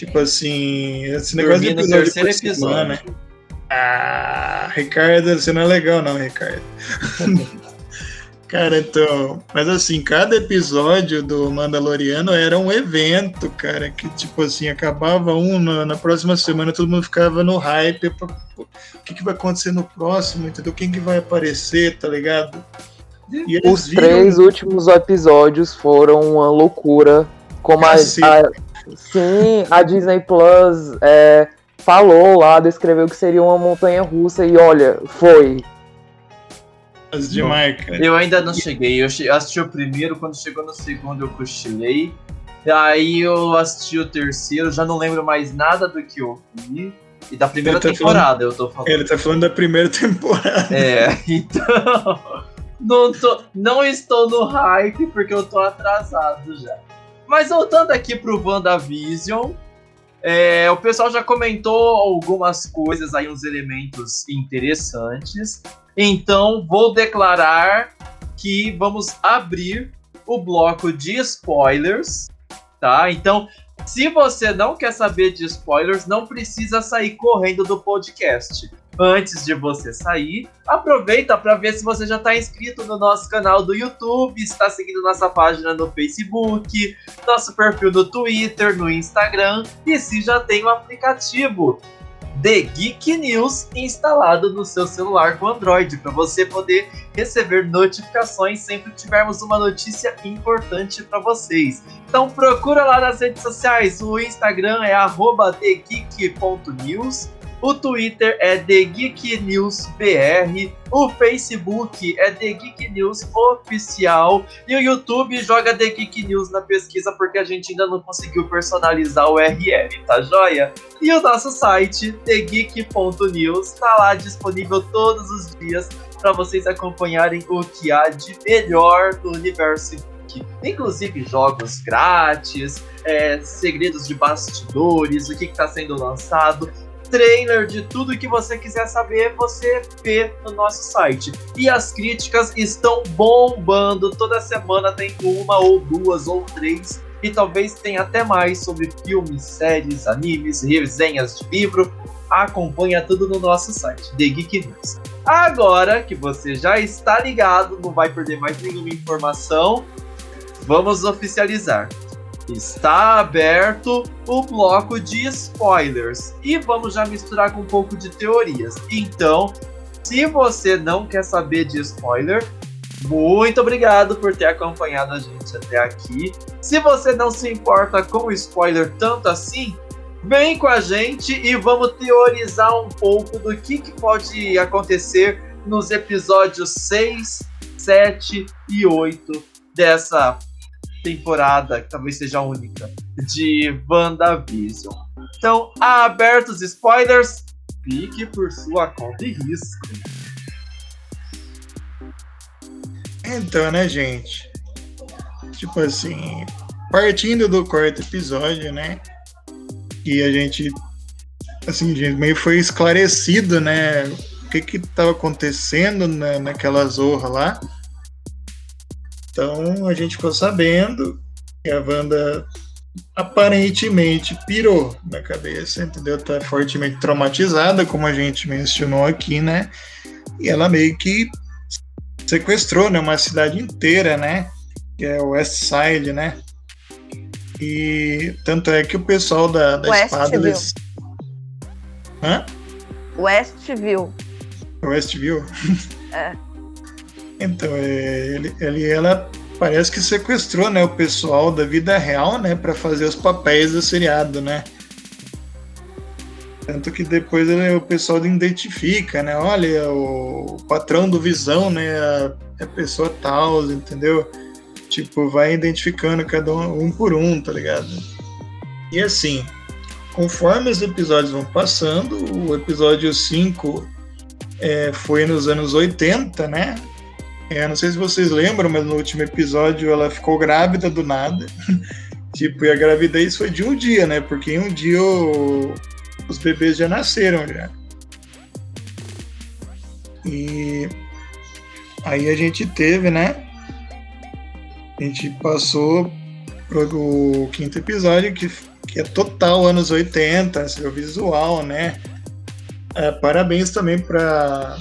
Tipo assim, esse negócio de episódio por semana. Ah, Ricardo, você não é legal não, Ricardo. Cara, então. Mas assim, cada episódio do Mandaloriano era um evento, cara. Que tipo assim, acabava um, na, na próxima semana todo mundo ficava no hype. Pra, o que, que vai acontecer no próximo, entendeu? Quem que vai aparecer, tá ligado? Os viram... três últimos episódios foram uma loucura. Como a, a, sim, a Disney Plus é, falou lá, descreveu que seria uma montanha russa e olha, foi de marca. Eu ainda não cheguei. Eu assisti o primeiro, quando chegou no segundo eu cochilei. Aí eu assisti o terceiro, já não lembro mais nada do que eu vi. E da primeira tá temporada falando, eu tô falando. Ele tá falando da primeira temporada. É, então. Não, tô, não estou no hype porque eu tô atrasado já. Mas voltando aqui pro WandaVision, é, o pessoal já comentou algumas coisas aí, uns elementos interessantes. Então, vou declarar que vamos abrir o bloco de spoilers, tá? Então, se você não quer saber de spoilers, não precisa sair correndo do podcast. Antes de você sair, aproveita para ver se você já está inscrito no nosso canal do YouTube, está seguindo nossa página no Facebook, nosso perfil no Twitter, no Instagram e se já tem o um aplicativo The Geek News instalado no seu celular com Android, para você poder receber notificações sempre que tivermos uma notícia importante para vocês. Então procura lá nas redes sociais, o Instagram é @thegeek.news o Twitter é The Geek News BR, o Facebook é The Geek News Oficial e o YouTube joga The Geek News na pesquisa porque a gente ainda não conseguiu personalizar o URL, tá joia? E o nosso site, thegeek.news, está lá disponível todos os dias para vocês acompanharem o que há de melhor do universo. Inclusive jogos grátis, é, segredos de bastidores, o que está sendo lançado trailer de tudo que você quiser saber, você vê no nosso site. E as críticas estão bombando. Toda semana tem uma ou duas ou três. E talvez tenha até mais sobre filmes, séries, animes, resenhas de livro. Acompanha tudo no nosso site, The Geek News. Agora que você já está ligado, não vai perder mais nenhuma informação, vamos oficializar está aberto o bloco de spoilers e vamos já misturar com um pouco de teorias. Então, se você não quer saber de spoiler, muito obrigado por ter acompanhado a gente até aqui. Se você não se importa com spoiler tanto assim, vem com a gente e vamos teorizar um pouco do que, que pode acontecer nos episódios 6, 7 e 8 dessa temporada, que talvez seja a única, de WandaVision. Então, abertos spoilers, pique por sua conta e risco. Então, né, gente? Tipo assim, partindo do quarto episódio, né? E a gente, assim, gente, meio foi esclarecido, né? O que que tava acontecendo na, naquela zorra lá. Então a gente ficou sabendo que a Wanda aparentemente pirou na cabeça, entendeu? Tá fortemente traumatizada, como a gente mencionou aqui, né? E ela meio que sequestrou, né, uma cidade inteira, né? Que é o West Side, né? E tanto é que o pessoal da, da espada eles... Hã? Westview. Westview? É. Então, é, ele, ele, ela parece que sequestrou né, o pessoal da vida real né, para fazer os papéis do seriado, né? Tanto que depois ele, o pessoal identifica, né? Olha, o, o patrão do Visão, né? A, a, pessoa tal, entendeu? Tipo, vai identificando cada um, um por um, tá ligado? E assim, conforme os episódios vão passando, o episódio 5 é, foi nos anos 80, né? É, não sei se vocês lembram, mas no último episódio ela ficou grávida do nada. tipo, e a gravidez foi de um dia, né? Porque em um dia o... os bebês já nasceram já. E aí a gente teve, né? A gente passou pro quinto episódio, que, que é total anos 80, seu visual, né? É, parabéns também para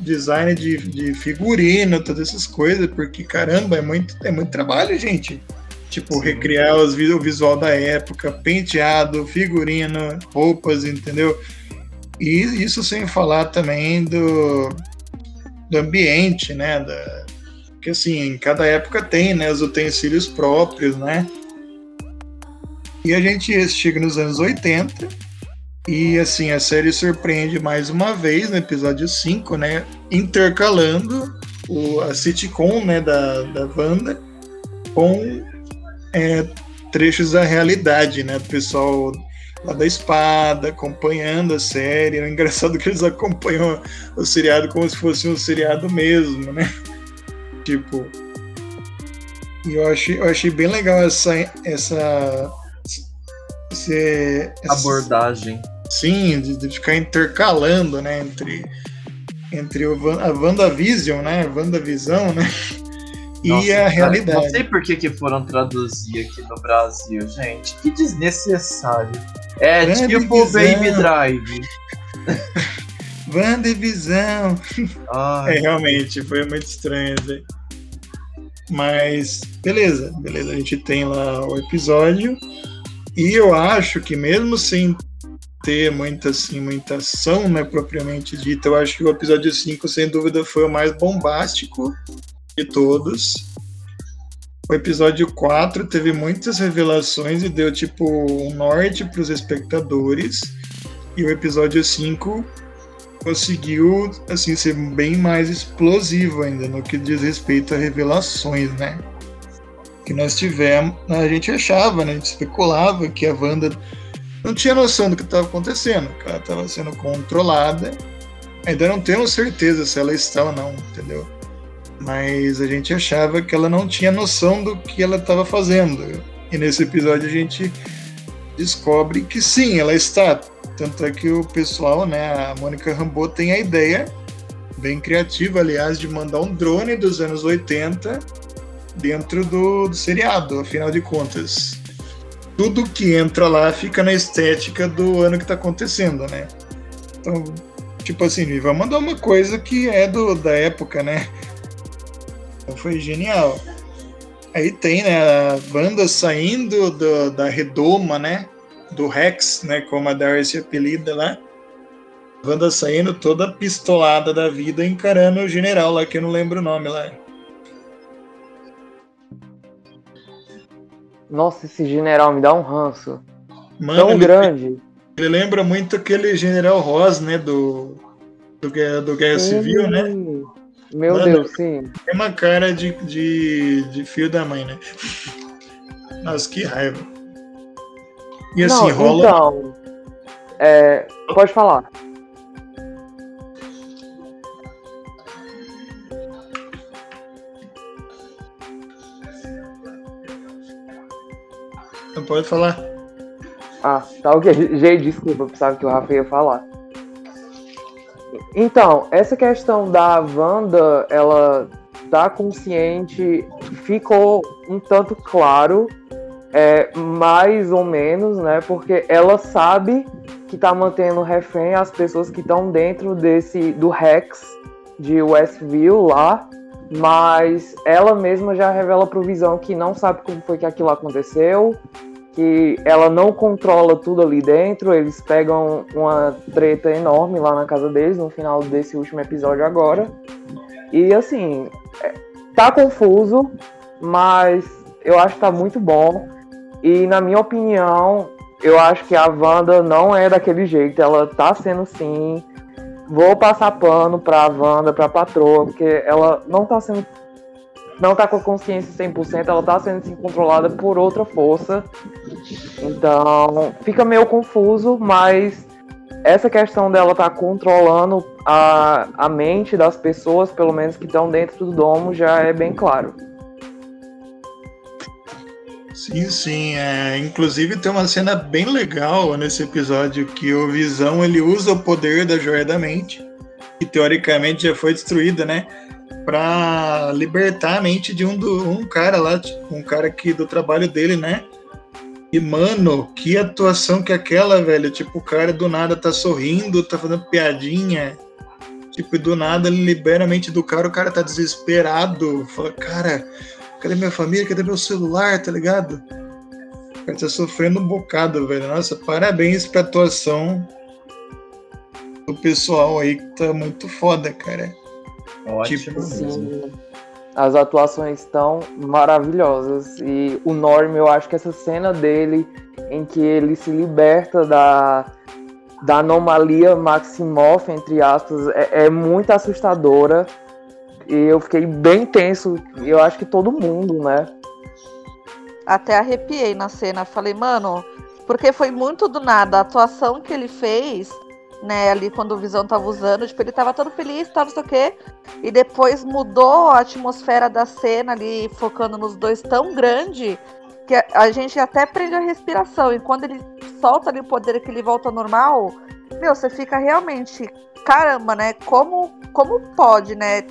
design de, de figurino, todas essas coisas, porque caramba, é muito, é muito trabalho, gente. Tipo, recriar os, o visual da época, penteado, figurino, roupas, entendeu? E isso sem falar também do, do ambiente, né? Da, que assim, em cada época tem né, os utensílios próprios, né? E a gente chega nos anos 80 e assim, a série surpreende mais uma vez no episódio 5, né? Intercalando o, a sitcom né, da, da Wanda com é, trechos da realidade, né? O pessoal lá da espada, acompanhando a série. É engraçado que eles acompanham o seriado como se fosse um seriado mesmo, né? Tipo. E eu achei, eu achei bem legal essa, essa, essa abordagem. Sim, de, de, ficar intercalando, né, entre, entre o, a WandaVision, né, WandaVisão, né, e Nossa, a realidade. Não sei por que, que foram traduzir aqui no Brasil, gente, que desnecessário. É Wanda tipo Visão. Baby Drive. WandaVisão. É, realmente, foi muito estranho, né? Mas, beleza, beleza, a gente tem lá o episódio. E eu acho que mesmo sem ter muita, assim, muita ação, né, propriamente dita. Eu acho que o episódio 5, sem dúvida, foi o mais bombástico de todos. O episódio 4 teve muitas revelações e deu, tipo, um norte para os espectadores. E o episódio 5 conseguiu assim ser bem mais explosivo ainda no que diz respeito a revelações, né? Que nós tivemos, a gente achava, né? A gente especulava que a Wanda não tinha noção do que estava acontecendo, que ela estava sendo controlada. Ainda não temos certeza se ela está ou não, entendeu? Mas a gente achava que ela não tinha noção do que ela estava fazendo. E nesse episódio a gente descobre que sim, ela está. Tanto é que o pessoal, né, a Mônica Rambeau tem a ideia, bem criativa, aliás, de mandar um drone dos anos 80 dentro do, do seriado, afinal de contas. Tudo que entra lá fica na estética do ano que está acontecendo, né? Então, tipo assim, vai mandar uma coisa que é do, da época, né? Então foi genial. Aí tem, né, a banda saindo do, da redoma, né? Do Rex, né? Como a Darcy apelida lá. A banda saindo toda pistolada da vida, encarando o general lá, que eu não lembro o nome lá. Nossa, esse general me dá um ranço. Mano, Tão ele, grande. ele lembra muito aquele general Ross, né? Do, do, Guerra- do Guerra Civil, né? Sim. Meu Mano, Deus, sim. Tem uma cara de, de, de filho da mãe, né? Nossa, que raiva. E assim, Não, rola. então. é, pode falar. Pode falar. Ah, tá ok. Gente, desculpa, eu pensava que o Rafa ia falar. Então, essa questão da Wanda, ela tá consciente, ficou um tanto claro, é, mais ou menos, né? Porque ela sabe que tá mantendo refém as pessoas que estão dentro desse do Rex de Westview lá, mas ela mesma já revela pro Visão que não sabe como foi que aquilo aconteceu, que ela não controla tudo ali dentro, eles pegam uma treta enorme lá na casa deles no final desse último episódio agora. E assim, é, tá confuso, mas eu acho que tá muito bom. E na minha opinião, eu acho que a Wanda não é daquele jeito, ela tá sendo sim. Vou passar pano pra Wanda, pra patroa, porque ela não tá sendo não tá com a consciência 100%, ela tá sendo assim, controlada por outra força. Então, fica meio confuso, mas essa questão dela tá controlando a, a mente das pessoas, pelo menos que estão dentro do domo, já é bem claro. Sim, sim. É, inclusive tem uma cena bem legal nesse episódio que o Visão ele usa o poder da joia da mente, que teoricamente já foi destruída, né? Pra libertar a mente de um, do, um cara lá, tipo, um cara que do trabalho dele, né? E, mano, que atuação que é aquela, velho. Tipo, o cara do nada tá sorrindo, tá fazendo piadinha. Tipo, do nada ele libera a mente do cara, o cara tá desesperado. Fala, cara, cadê minha família? Cadê meu celular? Tá ligado? O cara tá sofrendo um bocado, velho. Nossa, parabéns pra atuação do pessoal aí que tá muito foda, cara. Ótimo Tipo. As atuações estão maravilhosas. E o Norm, eu acho que essa cena dele, em que ele se liberta da, da anomalia Maximoff, entre aspas, é, é muito assustadora. E eu fiquei bem tenso. E eu acho que todo mundo, né? Até arrepiei na cena. Falei, mano, porque foi muito do nada. A atuação que ele fez, né, ali quando o Visão tava usando, tipo, ele tava todo feliz, tava não sei o quê. E depois mudou a atmosfera da cena ali, focando nos dois tão grande que a, a gente até prende a respiração. E quando ele solta ali o poder que ele volta ao normal, meu, você fica realmente, caramba, né? Como, como pode, né?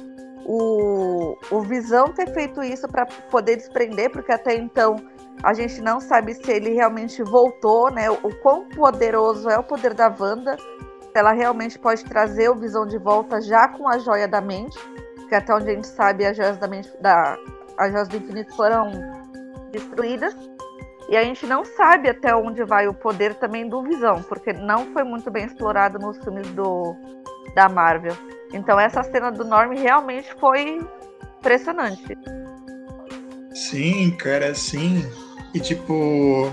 O, o Visão ter feito isso para poder desprender, porque até então a gente não sabe se ele realmente voltou, né? O quão poderoso é o poder da Wanda. Se ela realmente pode trazer o Visão de volta já com a joia da mente. Porque até onde a gente sabe, as joias da mente da. As joias do infinito foram destruídas. E a gente não sabe até onde vai o poder também do Visão, porque não foi muito bem explorado nos filmes do, da Marvel. Então essa cena do Norm realmente foi impressionante. Sim, cara, sim. E tipo,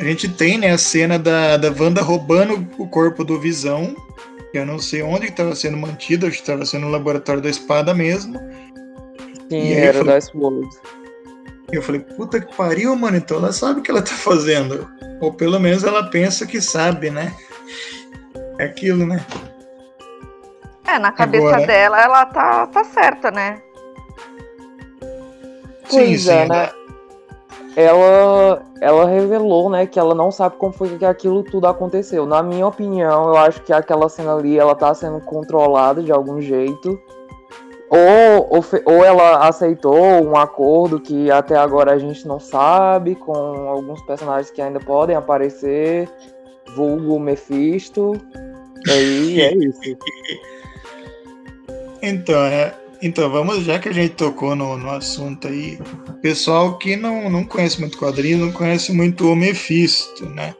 a gente tem né, a cena da, da Wanda roubando o corpo do Visão, que eu não sei onde estava sendo mantido, acho que estava sendo no laboratório da espada mesmo. Sim, era falei, da Sword. Eu falei, puta que pariu, mano, então ela sabe o que ela tá fazendo. Ou pelo menos ela pensa que sabe, né? É aquilo, né? É, na cabeça Agora... dela ela tá, tá certa, né? Sim, sim, é, né? Ela, ela revelou, né, que ela não sabe como foi que aquilo tudo aconteceu. Na minha opinião, eu acho que aquela cena ali, ela tá sendo controlada de algum jeito. Ou, ou, ou ela aceitou um acordo que até agora a gente não sabe, com alguns personagens que ainda podem aparecer, vulgo Mephisto. E aí é isso. Então, é, então, vamos, já que a gente tocou no, no assunto aí, pessoal que não, não conhece muito quadrinho, não conhece muito o Mephisto, né?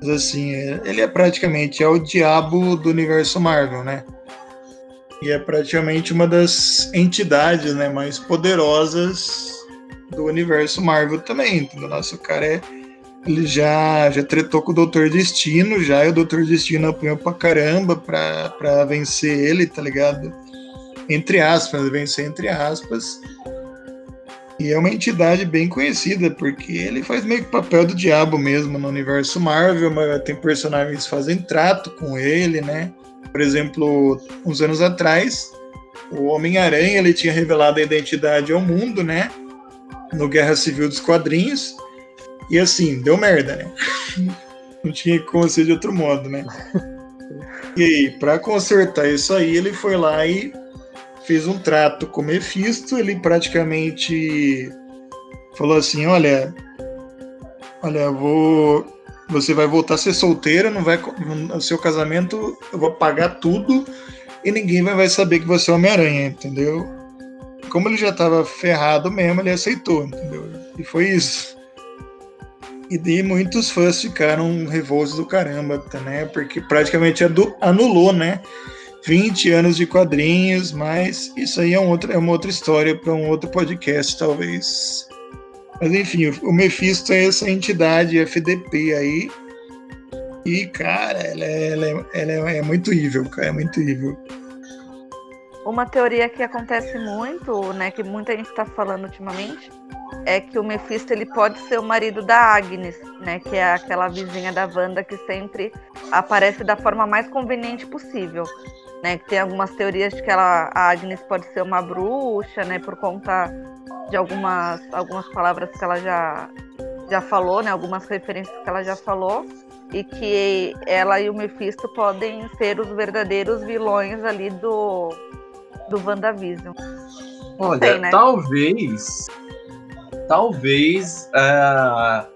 Mas assim, é, ele é praticamente é o diabo do universo Marvel, né? E é praticamente uma das entidades né, mais poderosas do universo Marvel também. O nosso cara é. Ele já, já tretou com o Doutor Destino, já, e o Doutor Destino apanhou pra caramba pra, pra vencer ele, tá ligado? Entre aspas, vencer entre aspas. E é uma entidade bem conhecida, porque ele faz meio que papel do diabo mesmo no universo Marvel, mas tem personagens que fazem trato com ele, né? Por exemplo, uns anos atrás, o Homem-Aranha ele tinha revelado a identidade ao mundo, né? No Guerra Civil dos Quadrinhos. E assim, deu merda, né? Não tinha como ser de outro modo, né? E aí, pra consertar isso aí, ele foi lá e fez um trato com Mephisto, ele praticamente falou assim: "Olha, olha, vou você vai voltar a ser solteira, não vai o seu casamento, eu vou pagar tudo e ninguém vai saber que você é Homem-Aranha, entendeu? Como ele já estava ferrado mesmo, ele aceitou, entendeu? E foi isso. E de muitos fãs ficaram revoltos do caramba, né? Porque praticamente anulou, né? 20 anos de quadrinhos, mas isso aí é, um outro, é uma outra história para um outro podcast, talvez. Mas enfim, o Mephisto é essa entidade FDP aí. E, cara, ela é, ela é, ela é, é muito evil, cara, é muito evil. Uma teoria que acontece muito, né, que muita gente está falando ultimamente, é que o Mephisto ele pode ser o marido da Agnes, né, que é aquela vizinha da Wanda que sempre aparece da forma mais conveniente possível né? Que tem algumas teorias de que ela, a Agnes pode ser uma bruxa, né? Por conta de algumas, algumas palavras que ela já, já falou, né? Algumas referências que ela já falou. E que ela e o Mephisto podem ser os verdadeiros vilões ali do, do WandaVision. Olha, sei, né? talvez. Talvez. Uh,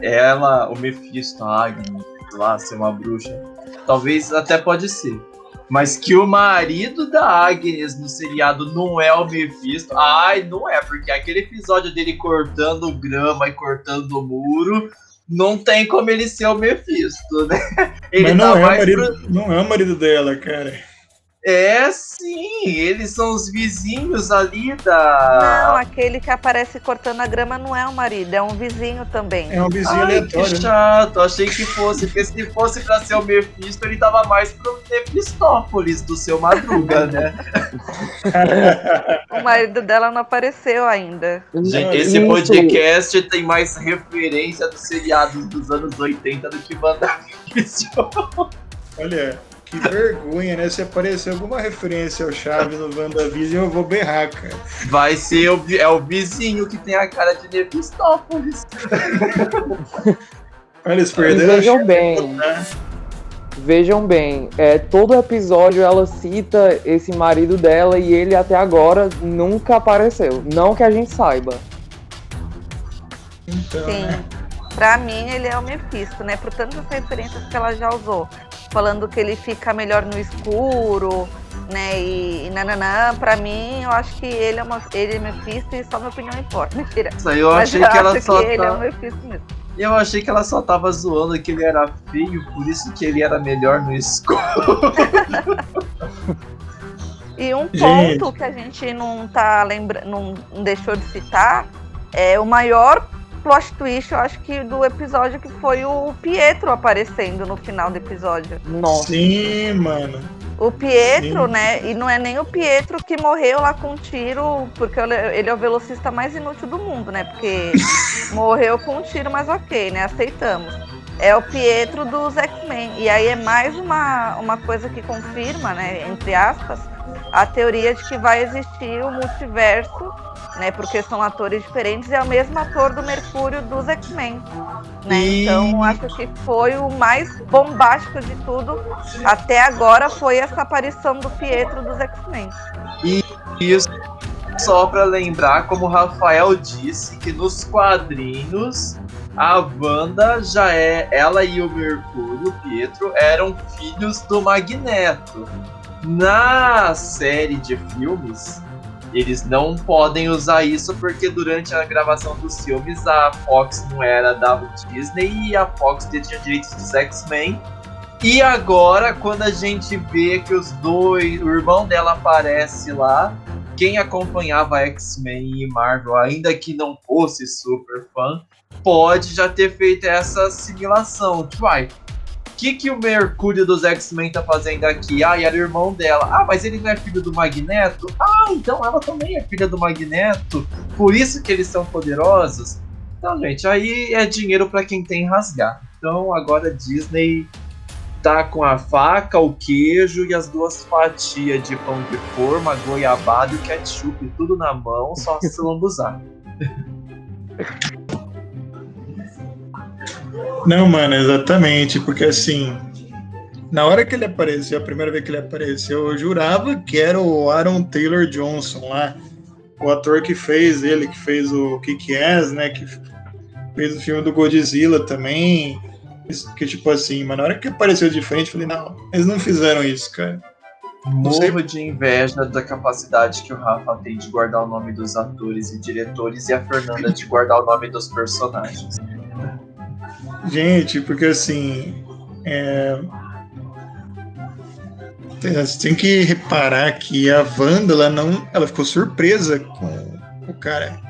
ela, o Mephisto, a Agnes, lá, ser uma bruxa. Talvez até pode ser. Mas que o marido da Agnes no seriado não é o Mephisto. Ai, não é, porque aquele episódio dele cortando grama e cortando o muro. Não tem como ele ser o Mephisto, né? Ele Mas não, tá é, marido, pro... não é o marido dela, cara. É sim, eles são os vizinhos ali da. Não, aquele que aparece cortando a grama não é o marido, é um vizinho também. É um vizinho Ai, aleatório. Que né? chato, achei que fosse, porque se fosse pra ser o Mephisto, ele tava mais pro Mephistópolis do seu Madruga, né? o marido dela não apareceu ainda. Gente, esse podcast tem mais referência dos seriados dos anos 80 do que WandaVision. Olha. Que vergonha, né? Se aparecer alguma referência ao Chaves no WandaVision, eu vou berrar, cara. Vai ser o, é o vizinho que tem a cara de Mephistópolis. Olha, eles perderam Vejam bem. Né? Vejam bem, é, todo episódio ela cita esse marido dela e ele até agora nunca apareceu. Não que a gente saiba. Então, Sim. Né? Pra mim, ele é o Mephisto, né? Por tantas referências que ela já usou falando que ele fica melhor no escuro, né? E, e nananã, pra mim, eu acho que ele é, uma, ele é Mephisto e só minha opinião importa. Mentira. Isso aí eu Mas achei eu que ela só. Que tá... ele é Mephisto mesmo. Eu achei que ela só tava zoando que ele era feio, por isso que ele era melhor no escuro. e um ponto gente. que a gente não tá lembrando, não deixou de citar é o maior plot twist, eu acho que do episódio que foi o Pietro aparecendo no final do episódio. Nossa. Sim, mano. O Pietro, Sim. né? E não é nem o Pietro que morreu lá com um tiro, porque ele é o velocista mais inútil do mundo, né? Porque morreu com um tiro, mas ok, né? Aceitamos. É o Pietro dos X-Men. E aí é mais uma, uma coisa que confirma, né? Entre aspas, a teoria de que vai existir o multiverso né? Porque são atores diferentes e é o mesmo ator do Mercúrio dos X-Men. Né? E... Então acho que foi o mais bombástico de tudo até agora foi essa aparição do Pietro dos X-Men. E isso só para lembrar, como o Rafael disse, que nos quadrinhos a Wanda já é. Ela e o Mercúrio, Pietro, eram filhos do Magneto. Na série de filmes, eles não podem usar isso porque durante a gravação dos filmes a Fox não era da Disney e a Fox detinha direitos dos X-Men. E agora, quando a gente vê que os dois, o irmão dela aparece lá, quem acompanhava X-Men e Marvel, ainda que não fosse super fã, pode já ter feito essa assimilação. Tipo, ai, que, que o Mercúrio dos X-Men tá fazendo aqui? Ah, era o irmão dela. Ah, mas ele não é filho do Magneto? Ah, então ela também é filha do Magneto. Por isso que eles são poderosos. Então, gente, aí é dinheiro para quem tem rasgar. Então agora a Disney tá com a faca, o queijo e as duas fatias de pão de forma, goiabada e ketchup, tudo na mão, só se lambuzar. Não, mano, exatamente, porque assim, na hora que ele apareceu, a primeira vez que ele apareceu, eu jurava que era o Aaron Taylor Johnson lá, o ator que fez ele, que fez o Kick-Ass, né, que fez o filme do Godzilla também, que tipo assim, mas na hora que apareceu de frente, falei, não, eles não fizeram isso, cara. Morro de inveja da capacidade que o Rafa tem de guardar o nome dos atores e diretores e a Fernanda de guardar o nome dos personagens. Gente, porque assim. É... Você tem que reparar que a Wanda, ela não. Ela ficou surpresa com o cara.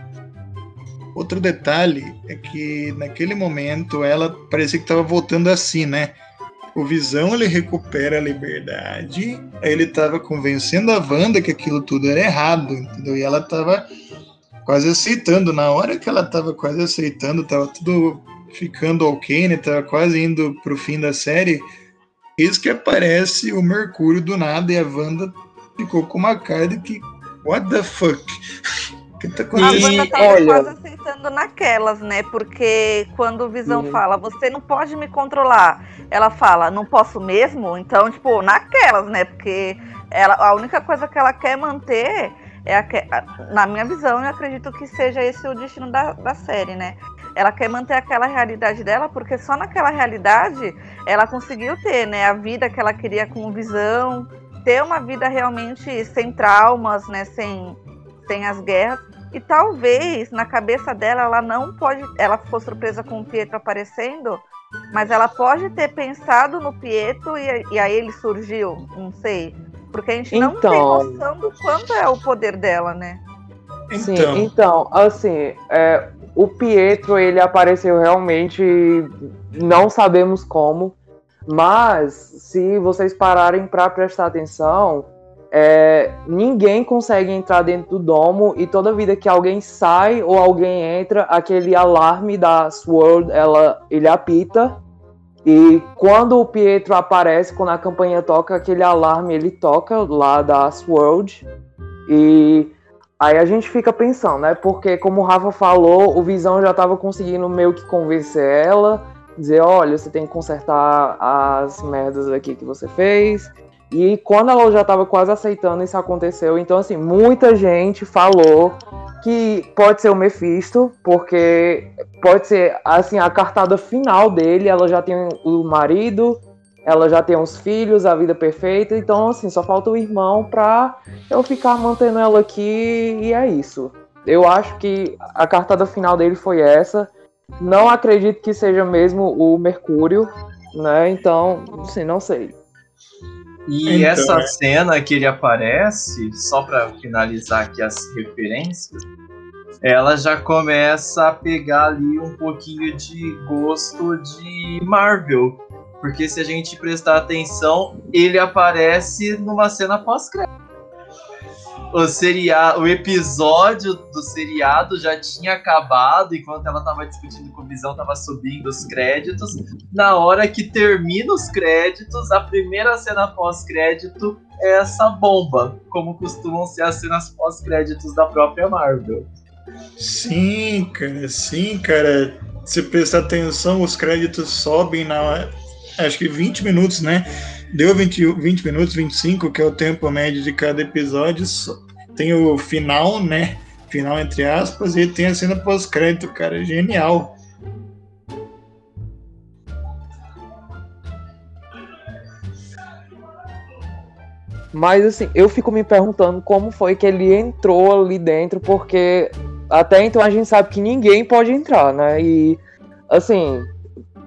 Outro detalhe é que naquele momento ela parecia que estava voltando assim, né? O Visão ele recupera a liberdade, aí ele estava convencendo a Wanda que aquilo tudo era errado, entendeu? E ela estava quase aceitando. Na hora que ela estava quase aceitando, estava tudo ficando ok, né? Tá quase indo pro fim da série. Isso que aparece o Mercúrio do nada e a Wanda ficou com uma cara de que. What the fuck? que tá acontecendo? A Wanda tava Olha... quase aceitando naquelas, né? Porque quando o Visão hum. fala, você não pode me controlar, ela fala, não posso mesmo? Então, tipo, naquelas, né? Porque ela, a única coisa que ela quer manter é a, na minha visão, eu acredito que seja esse o destino da, da série, né? Ela quer manter aquela realidade dela, porque só naquela realidade ela conseguiu ter, né, a vida que ela queria com visão, ter uma vida realmente sem traumas, né, sem, sem as guerras. E talvez na cabeça dela ela não pode, ela ficou surpresa com o Pietro aparecendo, mas ela pode ter pensado no Pietro e, e aí ele surgiu, não sei. Porque a gente não tem então. noção do quanto é o poder dela, né? Sim, então, então assim, é, o Pietro, ele apareceu realmente, não sabemos como, mas se vocês pararem para prestar atenção, é, ninguém consegue entrar dentro do domo e toda vida que alguém sai ou alguém entra, aquele alarme da Sword, ela, ele apita. E quando o Pietro aparece, quando a campanha toca, aquele alarme ele toca lá da Sword. E Aí a gente fica pensando, né? Porque, como o Rafa falou, o Visão já estava conseguindo meio que convencer ela, dizer: olha, você tem que consertar as merdas aqui que você fez. E quando ela já estava quase aceitando, isso aconteceu. Então, assim, muita gente falou que pode ser o Mephisto, porque pode ser, assim, a cartada final dele. Ela já tem o marido, ela já tem uns filhos, a vida perfeita, então assim, só falta o irmão pra eu ficar mantendo ela aqui e é isso. Eu acho que a cartada final dele foi essa. Não acredito que seja mesmo o Mercúrio, né? Então, assim, não sei. E então, essa é. cena que ele aparece, só para finalizar aqui as referências, ela já começa a pegar ali um pouquinho de gosto de Marvel. Porque se a gente prestar atenção, ele aparece numa cena pós-crédito o, o episódio do seriado já tinha acabado, enquanto ela tava discutindo com o Visão, tava subindo os créditos. Na hora que termina os créditos, a primeira cena pós-crédito é essa bomba, como costumam ser as cenas pós-créditos da própria Marvel. Sim, cara, sim, cara. Se prestar atenção, os créditos sobem na. Acho que 20 minutos, né? Deu 20, 20 minutos, 25, que é o tempo médio de cada episódio. Tem o final, né? Final entre aspas, e tem a cena pós-crédito, cara. Genial. Mas assim, eu fico me perguntando como foi que ele entrou ali dentro, porque até então a gente sabe que ninguém pode entrar, né? E assim,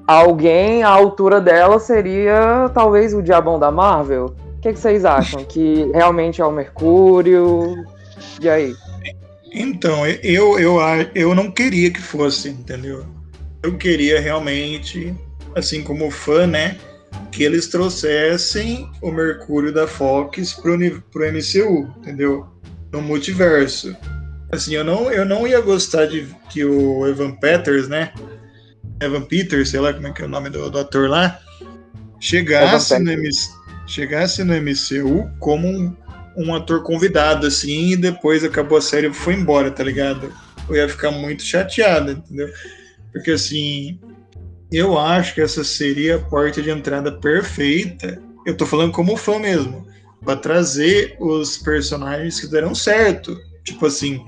alguém à altura dela seria talvez o Diabão da Marvel? O que, que vocês acham? Que realmente é o Mercúrio? E aí? Então, eu, eu, eu não queria que fosse, entendeu? Eu queria realmente, assim como fã, né? Que eles trouxessem o Mercúrio da Fox pro, pro MCU, entendeu? No multiverso. Assim, eu não, eu não ia gostar de que o Evan Peters, né? Evan Peters, sei lá como é que é o nome do, do ator lá, chegasse no, MC, chegasse no MCU como um, um ator convidado, assim, e depois acabou a série e foi embora, tá ligado? Eu ia ficar muito chateado, entendeu? Porque assim, eu acho que essa seria a porta de entrada perfeita. Eu tô falando como fã mesmo, para trazer os personagens que deram certo. Tipo assim,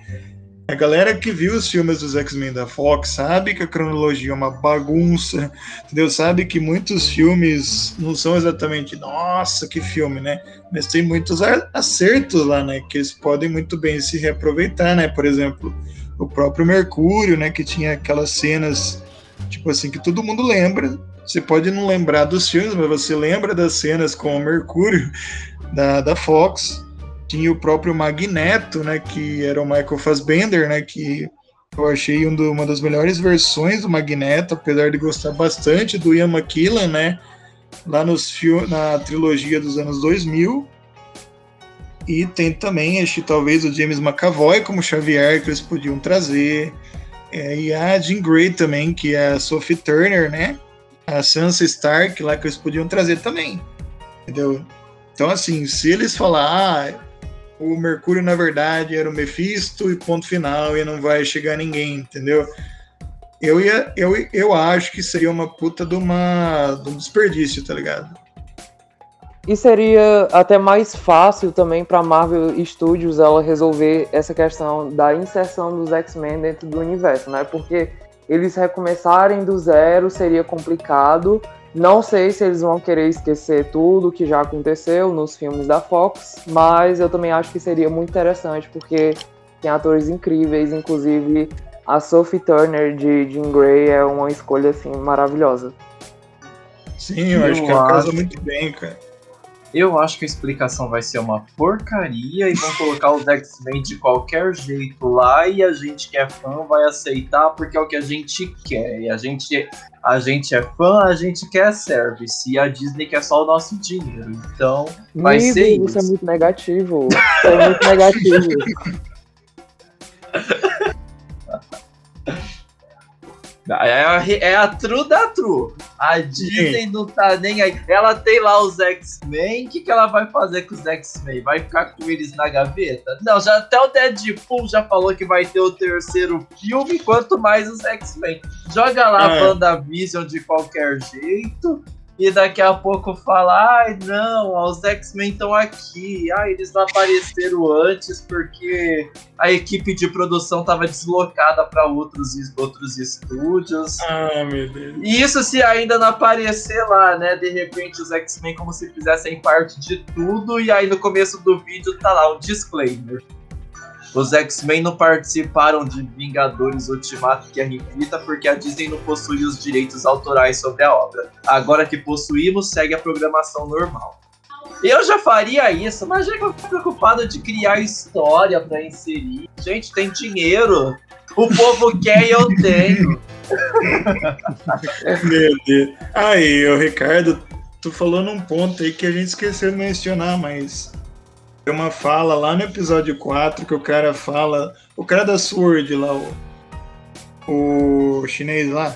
a galera que viu os filmes dos X-Men da Fox sabe que a cronologia é uma bagunça, entendeu? Sabe que muitos filmes não são exatamente, nossa, que filme, né? Mas tem muitos acertos lá, né? Que eles podem muito bem se reaproveitar, né? Por exemplo, o próprio Mercúrio, né? Que tinha aquelas cenas, tipo assim, que todo mundo lembra. Você pode não lembrar dos filmes, mas você lembra das cenas com o Mercúrio da, da Fox tinha o próprio Magneto, né, que era o Michael Fassbender, né, que eu achei um uma das melhores versões do Magneto, apesar de gostar bastante do Ian McKellen, né, lá nos na trilogia dos anos 2000. E tem também, acho talvez o James McAvoy como Xavier, que eles podiam trazer. É, e a Jean Grey também, que é a Sophie Turner, né? A Sansa Stark lá que eles podiam trazer também. Entendeu? Então, assim, se eles falar, ah, o Mercúrio, na verdade, era o Mephisto e ponto final, e não vai chegar ninguém, entendeu? Eu, ia, eu, eu acho que seria uma puta de, uma, de um desperdício, tá ligado? E seria até mais fácil também para Marvel Studios ela resolver essa questão da inserção dos X-Men dentro do universo, né? Porque eles recomeçarem do zero seria complicado não sei se eles vão querer esquecer tudo que já aconteceu nos filmes da Fox, mas eu também acho que seria muito interessante porque tem atores incríveis, inclusive a Sophie Turner de Jean Grey é uma escolha assim maravilhosa. Sim, eu, eu acho que ela casa muito bem, cara. Eu acho que a explicação vai ser uma porcaria e vão colocar os X-Men de qualquer jeito lá e a gente que é fã vai aceitar porque é o que a gente quer. E a gente, a gente é fã, a gente quer service e a Disney quer só o nosso dinheiro. Então vai ser isso. Isso é muito negativo. Isso é muito negativo. É a, é a true da true. A Disney Sim. não tá nem aí. Ela tem lá os X-Men. O que, que ela vai fazer com os X-Men? Vai ficar com eles na gaveta? Não, já até o Deadpool já falou que vai ter o terceiro filme, quanto mais os X-Men. Joga lá é. a WandaVision de qualquer jeito e daqui a pouco fala, ai não, os X-Men estão aqui, ai eles não apareceram antes porque a equipe de produção estava deslocada para outros, outros estúdios. Ah, meu Deus. E isso se ainda não aparecer lá, né? De repente os X-Men como se fizessem parte de tudo e aí no começo do vídeo tá lá um disclaimer. Os X-Men não participaram de Vingadores Ultimato Guerra Infinita porque a Disney não possui os direitos autorais sobre a obra. Agora que possuímos, segue a programação normal. Eu já faria isso, mas já que eu tô preocupado de criar história pra inserir. Gente, tem dinheiro. O povo quer e eu tenho. Meu Deus. Aí, o Ricardo, tu falou num ponto aí que a gente esqueceu de mencionar, mas tem uma fala lá no episódio 4 que o cara fala. O cara da Sword lá, o, o chinês lá,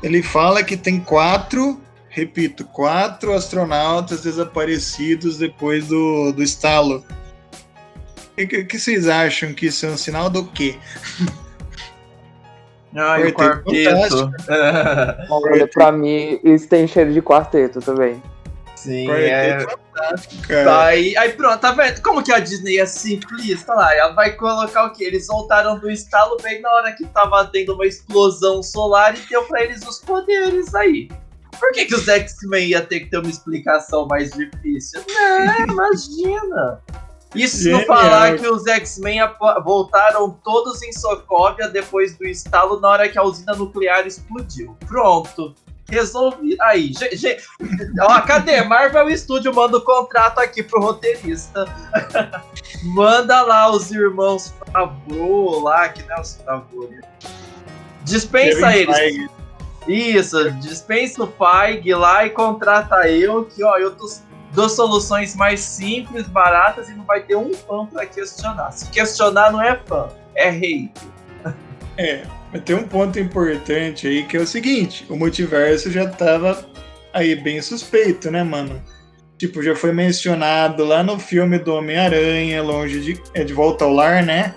ele fala que tem quatro, repito, quatro astronautas desaparecidos depois do, do estalo. O que, que, vocês acham que isso é um sinal do quê? Ah, o quarteto. Olha, pra mim, isso tem cheiro de quarteto também. Sim, é. Cara. Aí, aí pronto, tá vendo? Como que a Disney é simplista lá? Ela vai colocar o quê? Eles voltaram do estalo bem na hora que tava tendo uma explosão solar e deu pra eles os poderes aí. Por que, que os X-Men ia ter que ter uma explicação mais difícil? Não, imagina! Isso se não falar que os X-Men voltaram todos em Sokovia depois do estalo na hora que a usina nuclear explodiu. Pronto. Resolvi. Aí, gente. Ó, cadê? Marvel Studio manda o contrato aqui pro roteirista. manda lá os irmãos Favreau lá, que não é os Favreau. Né? Dispensa Kevin eles. Feige. Isso, dispensa o Feig lá e contrata eu, que ó, eu tô, dou soluções mais simples, baratas e não vai ter um fã pra questionar. Se questionar não é fã, é hate. É. Mas tem um ponto importante aí que é o seguinte: o multiverso já tava aí bem suspeito, né, mano? Tipo, já foi mencionado lá no filme do Homem-Aranha, longe de. É de volta ao lar, né?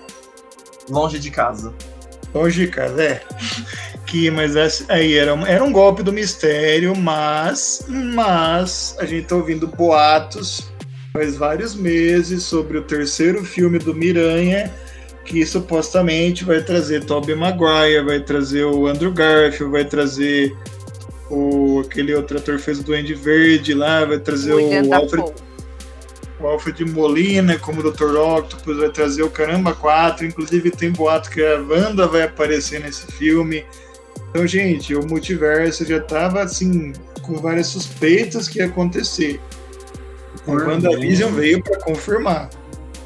Longe de casa. Longe de casa, é. que, mas aí era, era um golpe do mistério, mas. Mas a gente tá ouvindo boatos faz vários meses sobre o terceiro filme do Miranha que supostamente vai trazer Tobey Maguire, vai trazer o Andrew Garfield, vai trazer o aquele outro ator fez o Duende Verde lá, vai trazer o, o Alfred, o Alfred Molina como Dr. Octopus, vai trazer o Caramba 4, inclusive tem boato que a Wanda vai aparecer nesse filme. Então, gente, o multiverso já tava assim com várias suspeitas que ia acontecer. O WandaVision veio para confirmar.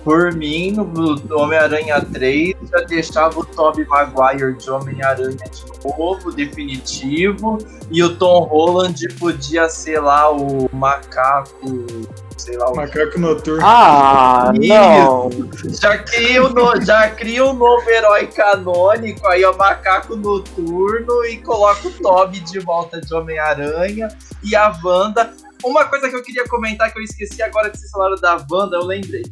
Por mim, no Homem-Aranha 3, já deixava o Tobey Maguire de Homem-Aranha de novo, definitivo, e o Tom Holland podia ser lá o macaco, sei lá o Macaco noturno. Ah, não! Já cria, no, já cria um novo herói canônico, aí é o macaco noturno, e coloca o Tobey de volta de Homem-Aranha, e a Wanda... Uma coisa que eu queria comentar que eu esqueci agora que vocês falaram da Wanda, eu lembrei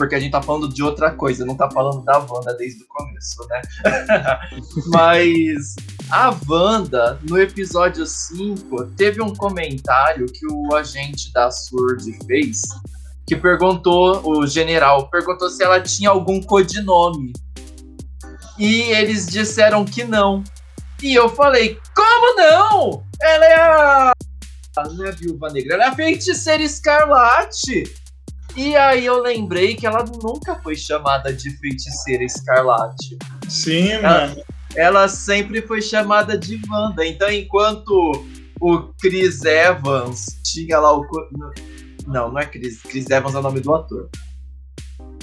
porque a gente tá falando de outra coisa, não tá falando da Wanda desde o começo, né? Mas a Wanda, no episódio 5, teve um comentário que o agente da SWORD fez, que perguntou, o general perguntou se ela tinha algum codinome. E eles disseram que não. E eu falei, como não? Ela é a. Não é a viúva negra, ela é a feiticeira escarlate. E aí eu lembrei que ela nunca foi chamada de feiticeira escarlate. Sim, ela, mano. Ela sempre foi chamada de Wanda. Então, enquanto o Chris Evans tinha lá o. Não, não é Chris. Chris Evans é o nome do ator.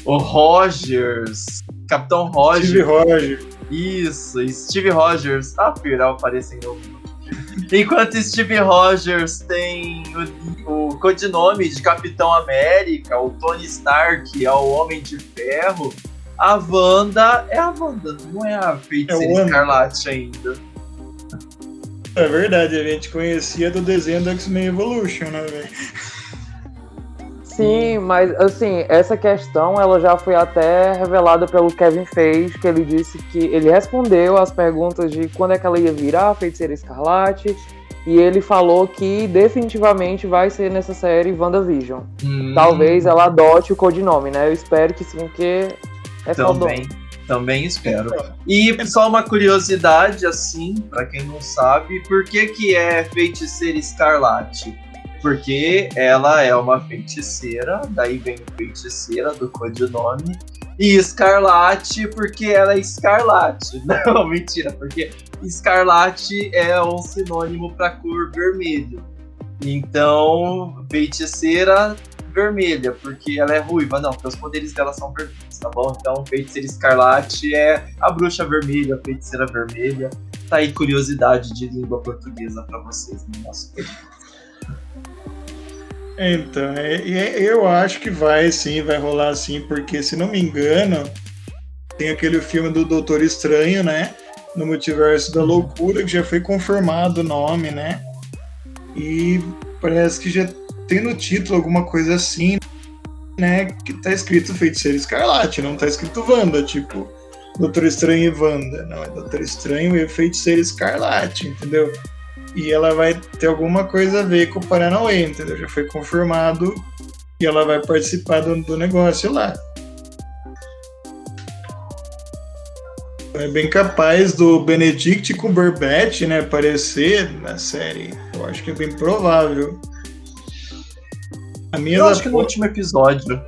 O Rogers. Capitão Rogers. Steve Rogers. Isso, Steve Rogers. Ah, Piral aparecendo Enquanto Steve Rogers tem o, o codinome de Capitão América, o Tony Stark é o Homem de Ferro, a Wanda é a Wanda, não é a Feiticeira é Escarlate ainda. É verdade, a gente conhecia do desenho do X-Men Evolution, né, velho? Sim, mas assim, essa questão ela já foi até revelada pelo Kevin Feige, que ele disse que ele respondeu às perguntas de quando é que ela ia virar a feiticeira escarlate, e ele falou que definitivamente vai ser nessa série WandaVision. Hum. Talvez ela adote o codinome, né? Eu espero que sim, porque é Também. Também espero. E só uma curiosidade, assim, para quem não sabe, por que, que é feiticeira escarlate? Porque ela é uma feiticeira, daí vem feiticeira do codinome, e Escarlate porque ela é escarlate. Não, mentira, porque escarlate é um sinônimo para cor vermelho. Então, feiticeira vermelha, porque ela é ruiva. Não, porque os poderes dela são vermelhos, tá bom? Então, feiticeira escarlate é a bruxa vermelha, a feiticeira vermelha. Tá aí curiosidade de língua portuguesa para vocês no nosso Então, é, é, eu acho que vai sim, vai rolar sim, porque se não me engano, tem aquele filme do Doutor Estranho, né? No Multiverso da Loucura, que já foi confirmado o nome, né? E parece que já tem no título alguma coisa assim, né? Que tá escrito Feiticeiro Escarlate, não tá escrito Wanda, tipo Doutor Estranho e Wanda. Não, é Doutor Estranho e Feiticeiro Escarlate, entendeu? E ela vai ter alguma coisa a ver com o Paranauê, entendeu? Já foi confirmado e ela vai participar do, do negócio lá. É bem capaz do Benedict Cumberbatch, né, aparecer na série. Eu acho que é bem provável. A minha eu acho que no último episódio.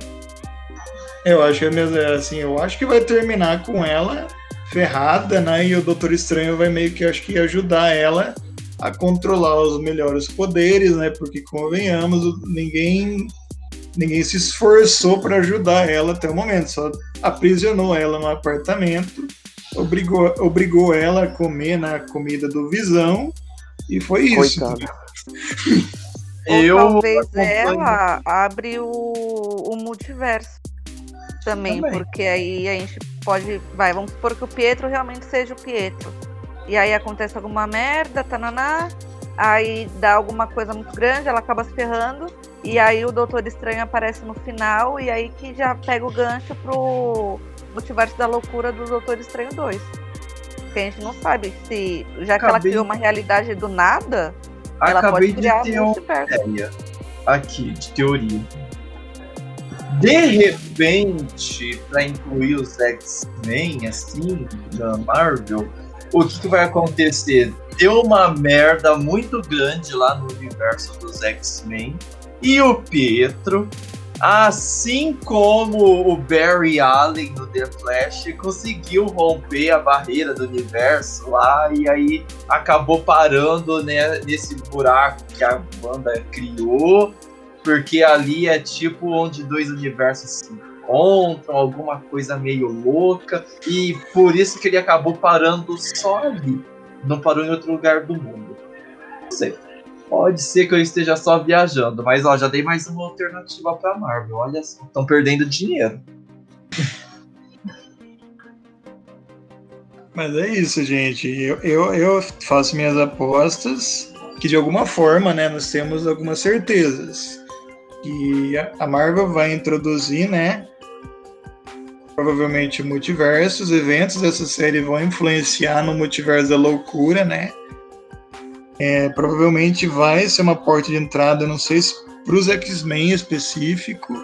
Eu acho que é mesmo, é assim, eu acho que vai terminar com ela ferrada, né? E o Doutor Estranho vai meio que acho que ajudar ela a controlar os melhores poderes, né? Porque convenhamos, ninguém ninguém se esforçou para ajudar ela até o momento, só aprisionou ela no apartamento, obrigou, obrigou ela a comer na comida do Visão e foi isso. Eu Ou talvez ela abre o, o multiverso também, também, porque aí a gente pode. Vai, vamos supor que o Pietro realmente seja o Pietro. E aí acontece alguma merda, tananá, aí dá alguma coisa muito grande, ela acaba se ferrando, e aí o Doutor Estranho aparece no final, e aí que já pega o gancho pro multiverso da loucura do Doutor Estranho 2. Porque a gente não sabe se, já que ela criou uma realidade do nada, ela Acabei pode criar de ter uma ideia aqui, de teoria. De repente, para incluir os X-Men, assim, da Marvel, o que, que vai acontecer? Deu uma merda muito grande lá no universo dos X-Men. E o Pietro Assim como o Barry Allen no The Flash conseguiu romper a barreira do universo lá e aí acabou parando né, nesse buraco que a banda criou, porque ali é tipo onde dois universos se encontram, alguma coisa meio louca, e por isso que ele acabou parando só ali, não parou em outro lugar do mundo. Não sei. Pode ser que eu esteja só viajando, mas ó, já dei mais uma alternativa pra Marvel. Olha só, estão perdendo dinheiro. Mas é isso, gente. Eu, eu, eu, faço minhas apostas que de alguma forma, né, nós temos algumas certezas. Que a Marvel vai introduzir, né, provavelmente multiversos, eventos dessa série vão influenciar no multiverso da loucura, né? É, provavelmente vai ser uma porta de entrada, não sei se para os X-Men específico,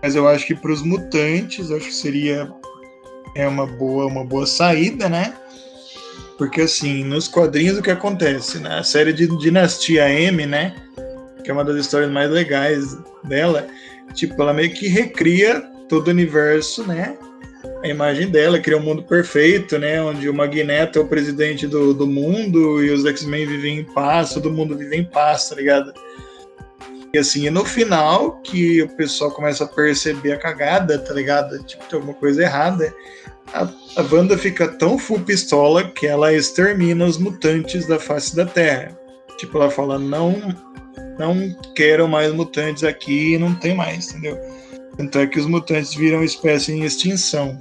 mas eu acho que para os mutantes, acho que seria é uma boa, uma boa saída, né? Porque assim, nos quadrinhos o que acontece? Né? série de Dinastia M, né? Que é uma das histórias mais legais dela, tipo, ela meio que recria todo o universo, né? A imagem dela, cria um mundo perfeito, né? Onde o Magneto é o presidente do, do mundo e os X-Men vivem em paz, todo mundo vive em paz, tá ligado? E assim, e no final, que o pessoal começa a perceber a cagada, tá ligado? Tipo, tem alguma coisa errada. A, a Wanda fica tão full pistola que ela extermina os mutantes da face da Terra. Tipo, ela fala, não, não quero mais mutantes aqui, não tem mais, entendeu? Tanto é que os mutantes viram espécie em extinção.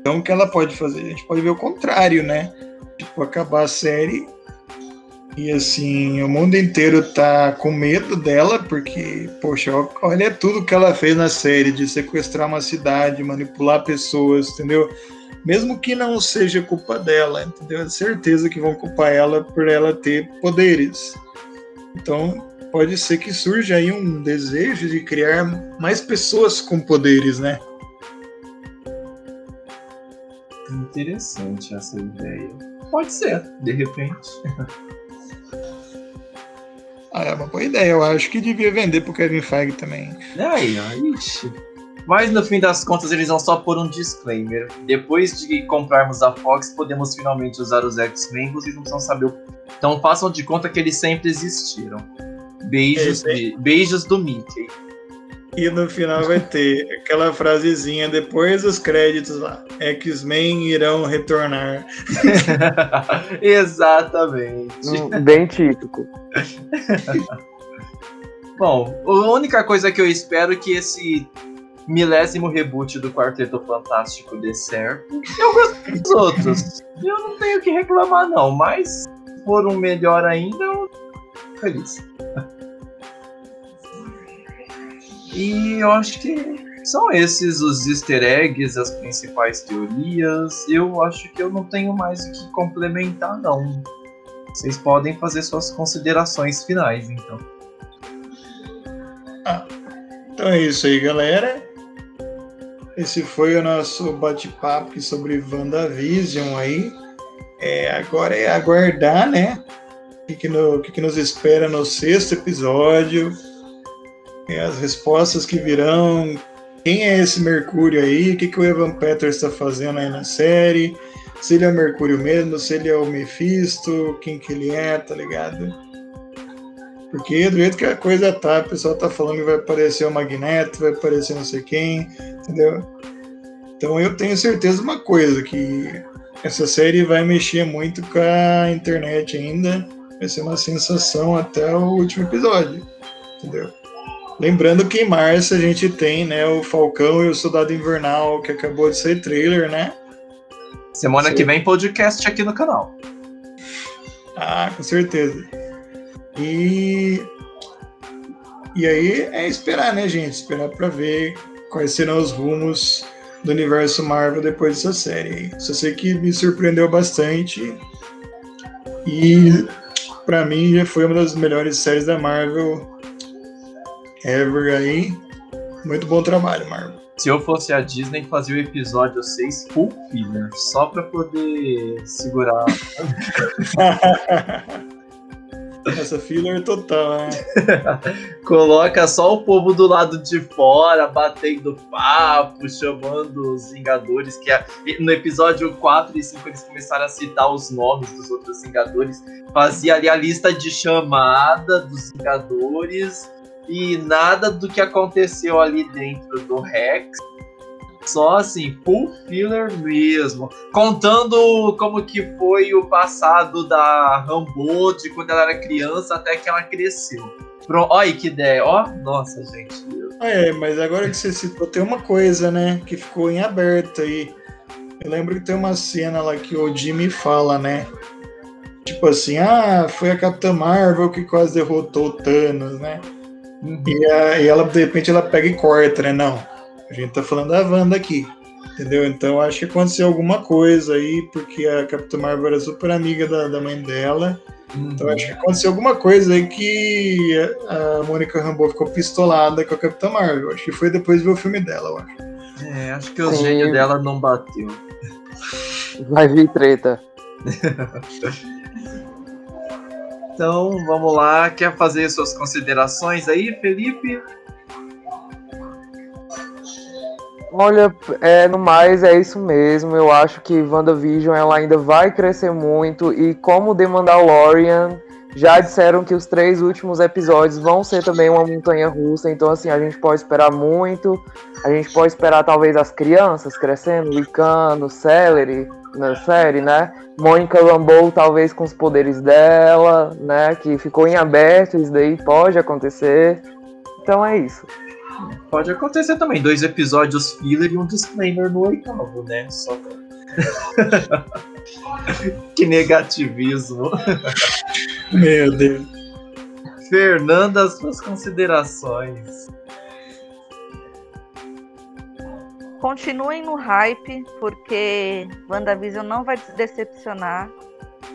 Então o que ela pode fazer? A gente pode ver o contrário, né? Tipo, acabar a série e assim, o mundo inteiro tá com medo dela, porque, poxa, olha tudo que ela fez na série, de sequestrar uma cidade, manipular pessoas, entendeu? Mesmo que não seja culpa dela, entendeu? É certeza que vão culpar ela por ela ter poderes. Então, pode ser que surja aí um desejo de criar mais pessoas com poderes, né? Interessante essa ideia. Pode ser, de repente. ah, é uma boa ideia. Eu acho que devia vender pro Kevin Feige também. Aí, ó, ixi. Mas no fim das contas eles vão só pôr um disclaimer. Depois de comprarmos a Fox, podemos finalmente usar os X-Men, vocês não precisam saber o. Então façam de conta que eles sempre existiram. Beijos, be- beijos do Mickey. E no final vai ter aquela frasezinha depois dos créditos lá. X-Men irão retornar. Exatamente. Hum, Bem típico. Bom, a única coisa que eu espero é que esse milésimo reboot do Quarteto Fantástico dê certo. Eu gosto dos outros. Eu não tenho o que reclamar, não. Mas se for um melhor ainda, eu feliz. E eu acho que são esses os easter eggs, as principais teorias. Eu acho que eu não tenho mais o que complementar, não. Vocês podem fazer suas considerações finais, então. Então é isso aí, galera. Esse foi o nosso bate-papo sobre WandaVision aí. É, agora é aguardar, né? O que, que, no- que que nos espera no sexto episódio. É, as respostas que virão. Quem é esse Mercúrio aí? O que, que o Evan Peters está fazendo aí na série? Se ele é o Mercúrio mesmo, se ele é o Mephisto, quem que ele é, tá ligado? Porque do jeito que a coisa tá, o pessoal tá falando que vai aparecer o Magneto, vai aparecer não sei quem, entendeu? Então eu tenho certeza de uma coisa, que essa série vai mexer muito com a internet ainda, vai ser uma sensação até o último episódio, entendeu? Lembrando que em março a gente tem, né, o Falcão e o Soldado Invernal, que acabou de sair trailer, né? Semana Sim. que vem, podcast aqui no canal. Ah, com certeza. E e aí é esperar, né, gente? Esperar pra ver quais serão os rumos do universo Marvel depois dessa série. Só sei que me surpreendeu bastante e pra mim já foi uma das melhores séries da Marvel ever aí. Muito bom trabalho, Marvel. Se eu fosse a Disney, fazia o episódio 6 full filler, só pra poder segurar. Essa filler total, né? Coloca só o povo do lado de fora, batendo papo, chamando os Vingadores, que é- no episódio 4 e 5 eles começaram a citar os nomes dos outros Vingadores. Fazia ali a lista de chamada dos Vingadores e nada do que aconteceu ali dentro do Rex. Só assim, full filler mesmo. Contando como que foi o passado da Rambo, de quando ela era criança até que ela cresceu. Pro... Olha que ideia, ó. Nossa, gente. É, mas agora que você citou, tem uma coisa, né, que ficou em aberto aí. Eu lembro que tem uma cena lá que o Jimmy fala, né? Tipo assim, ah, foi a Capitã Marvel que quase derrotou o Thanos, né? E, a- e ela, de repente, ela pega e corta, né? Não, a gente tá falando da Wanda aqui, entendeu? Então acho que aconteceu alguma coisa aí, porque a Capitã Marvel era super amiga da, da mãe dela. Então acho que aconteceu alguma coisa aí que a a Mônica Rambeau ficou pistolada com a Capitã Marvel. Acho que foi depois de ver o filme dela, eu acho. É, acho que o gênio dela não bateu. Vai vir treta. Então, vamos lá. Quer fazer suas considerações aí, Felipe? Olha, é, no mais é isso mesmo. Eu acho que WandaVision ela ainda vai crescer muito. E como The Mandalorian, já disseram que os três últimos episódios vão ser também uma montanha russa. Então, assim, a gente pode esperar muito. A gente pode esperar talvez as crianças crescendo, Licano, Celery na série, né? Mônica Rambeau talvez com os poderes dela, né? Que ficou em aberto, isso daí pode acontecer. Então é isso. Pode acontecer também. Dois episódios filler e um disclaimer no oitavo, né? Só pra... que negativismo. Meu Deus. Fernanda, suas considerações. Continuem no hype, porque WandaVision não vai decepcionar.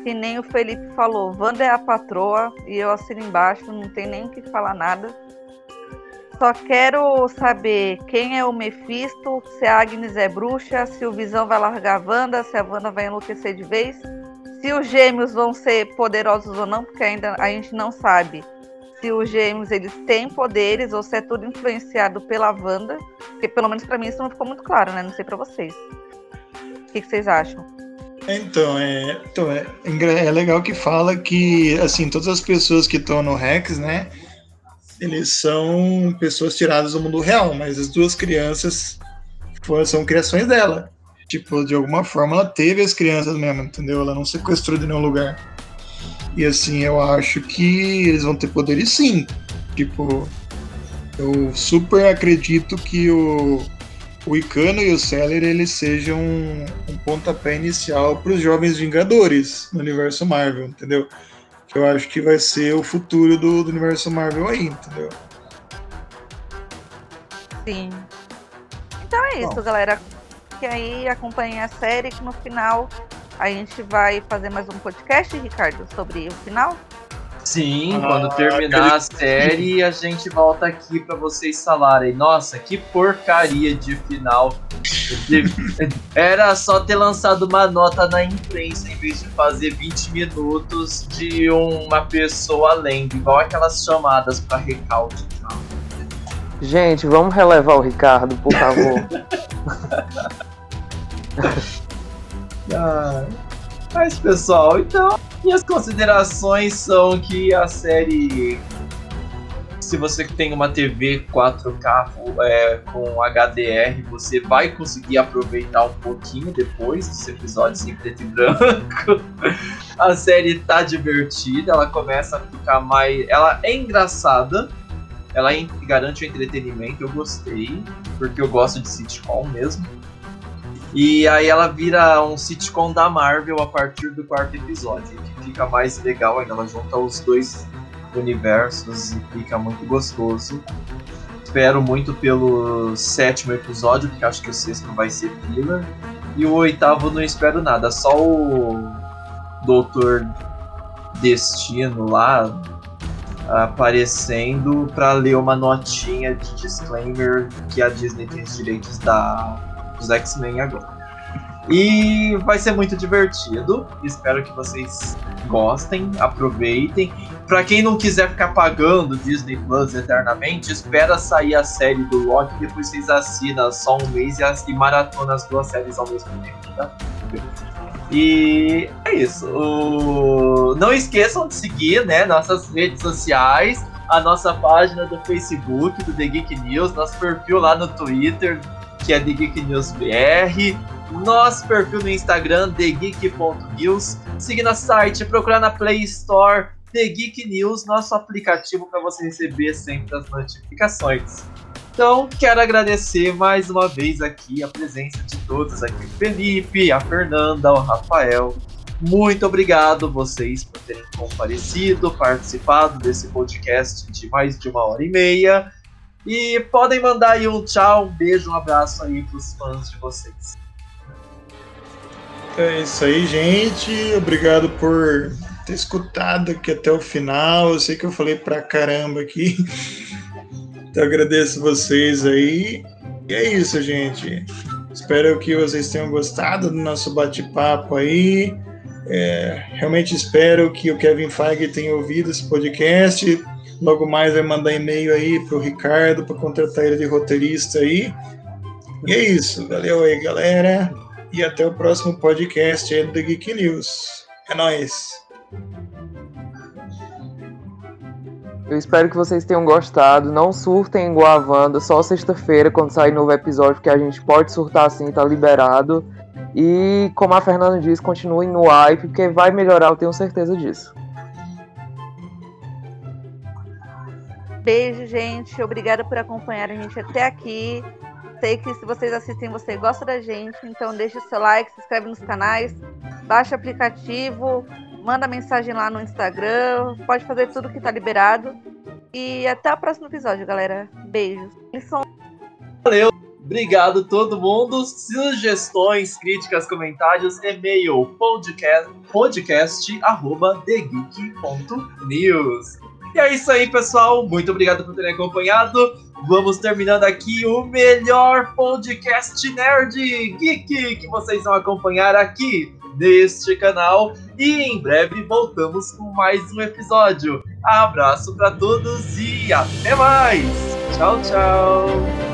Que nem o Felipe falou, Wanda é a patroa e eu assino embaixo, não tem nem o que falar nada. Só quero saber quem é o Mephisto, se a Agnes é bruxa, se o Visão vai largar a Wanda, se a Wanda vai enlouquecer de vez. Se os gêmeos vão ser poderosos ou não, porque ainda a gente não sabe se os gêmeos eles têm poderes ou se é tudo influenciado pela Wanda. Porque pelo menos pra mim isso não ficou muito claro, né? Não sei pra vocês. O que, que vocês acham? Então, é, então é, é legal que fala que, assim, todas as pessoas que estão no Rex, né, eles são pessoas tiradas do mundo real, mas as duas crianças foram, são criações dela. Tipo, de alguma forma ela teve as crianças mesmo, entendeu? Ela não sequestrou de nenhum lugar. E assim, eu acho que eles vão ter poderes sim. Tipo, eu super acredito que o, o Icano e o Seller eles sejam um, um pontapé inicial para os jovens Vingadores no universo Marvel, entendeu? Que eu acho que vai ser o futuro do, do universo Marvel aí, entendeu? Sim. Então é isso, Bom. galera. Que aí acompanhem a série que no final a gente vai fazer mais um podcast, Ricardo, sobre o final. Sim, ah, quando terminar a série, a gente volta aqui para vocês falarem. Nossa, que porcaria de final. Era só ter lançado uma nota na imprensa em vez de fazer 20 minutos de uma pessoa lendo, igual aquelas chamadas para recalque. Gente, vamos relevar o Ricardo, por favor. ah, mas pessoal, então minhas considerações são que a série se você tem uma TV 4K é, com HDR, você vai conseguir aproveitar um pouquinho depois dos episódios em preto e branco. a série tá divertida, ela começa a ficar mais. Ela é engraçada, ela garante o entretenimento, eu gostei, porque eu gosto de sitcom mesmo. E aí ela vira um sitcom da Marvel a partir do quarto episódio, que fica mais legal ainda. Ela junta os dois universos e fica muito gostoso. Espero muito pelo sétimo episódio, porque acho que o sexto vai ser filler. E o oitavo não espero nada, só o Doutor Destino lá aparecendo para ler uma notinha de disclaimer que a Disney tem os direitos da dos X-Men agora. E vai ser muito divertido. Espero que vocês gostem, aproveitem. Para quem não quiser ficar pagando Disney Plus eternamente, espera sair a série do Loki, depois vocês assinam só um mês e, e maratona as duas séries ao mesmo tempo, tá? E é isso. O... Não esqueçam de seguir né, nossas redes sociais, a nossa página do Facebook, do The Geek News, nosso perfil lá no Twitter, que é The Geek News BR, nosso perfil no Instagram, TheGeek.news, siga nosso site, procurar na Play Store The Geek News, nosso aplicativo para você receber sempre as notificações. Então, quero agradecer mais uma vez aqui a presença de todos aqui, o Felipe, a Fernanda, o Rafael. Muito obrigado vocês por terem comparecido, participado desse podcast de mais de uma hora e meia. E podem mandar aí um tchau, um beijo, um abraço aí pros fãs de vocês. É isso aí, gente. Obrigado por ter escutado aqui até o final. Eu sei que eu falei pra caramba aqui. Então agradeço vocês aí. E é isso, gente. Espero que vocês tenham gostado do nosso bate-papo aí. É, realmente espero que o Kevin Feige tenha ouvido esse podcast Logo mais vai mandar e-mail aí pro Ricardo para contratar ele de roteirista aí. E é isso. Valeu aí, galera. E até o próximo podcast aí do The Geek News. É nóis. Eu espero que vocês tenham gostado. Não surtem igual a Wanda, só sexta-feira, quando sair novo episódio, que a gente pode surtar assim, tá liberado. E como a Fernanda disse, continuem no hype, porque vai melhorar, eu tenho certeza disso. Beijo, gente. Obrigada por acompanhar a gente até aqui. Sei que se vocês assistem, você gosta da gente. Então deixa o seu like, se inscreve nos canais, baixa o aplicativo, manda mensagem lá no Instagram. Pode fazer tudo que tá liberado. E até o próximo episódio, galera. Beijos. Valeu. Obrigado todo mundo. Sugestões, críticas, comentários, e-mail podcast, podcast arroba. E é isso aí, pessoal. Muito obrigado por terem acompanhado. Vamos terminando aqui o melhor podcast nerd geek que vocês vão acompanhar aqui neste canal. E em breve voltamos com mais um episódio. Abraço para todos e até mais. Tchau, tchau.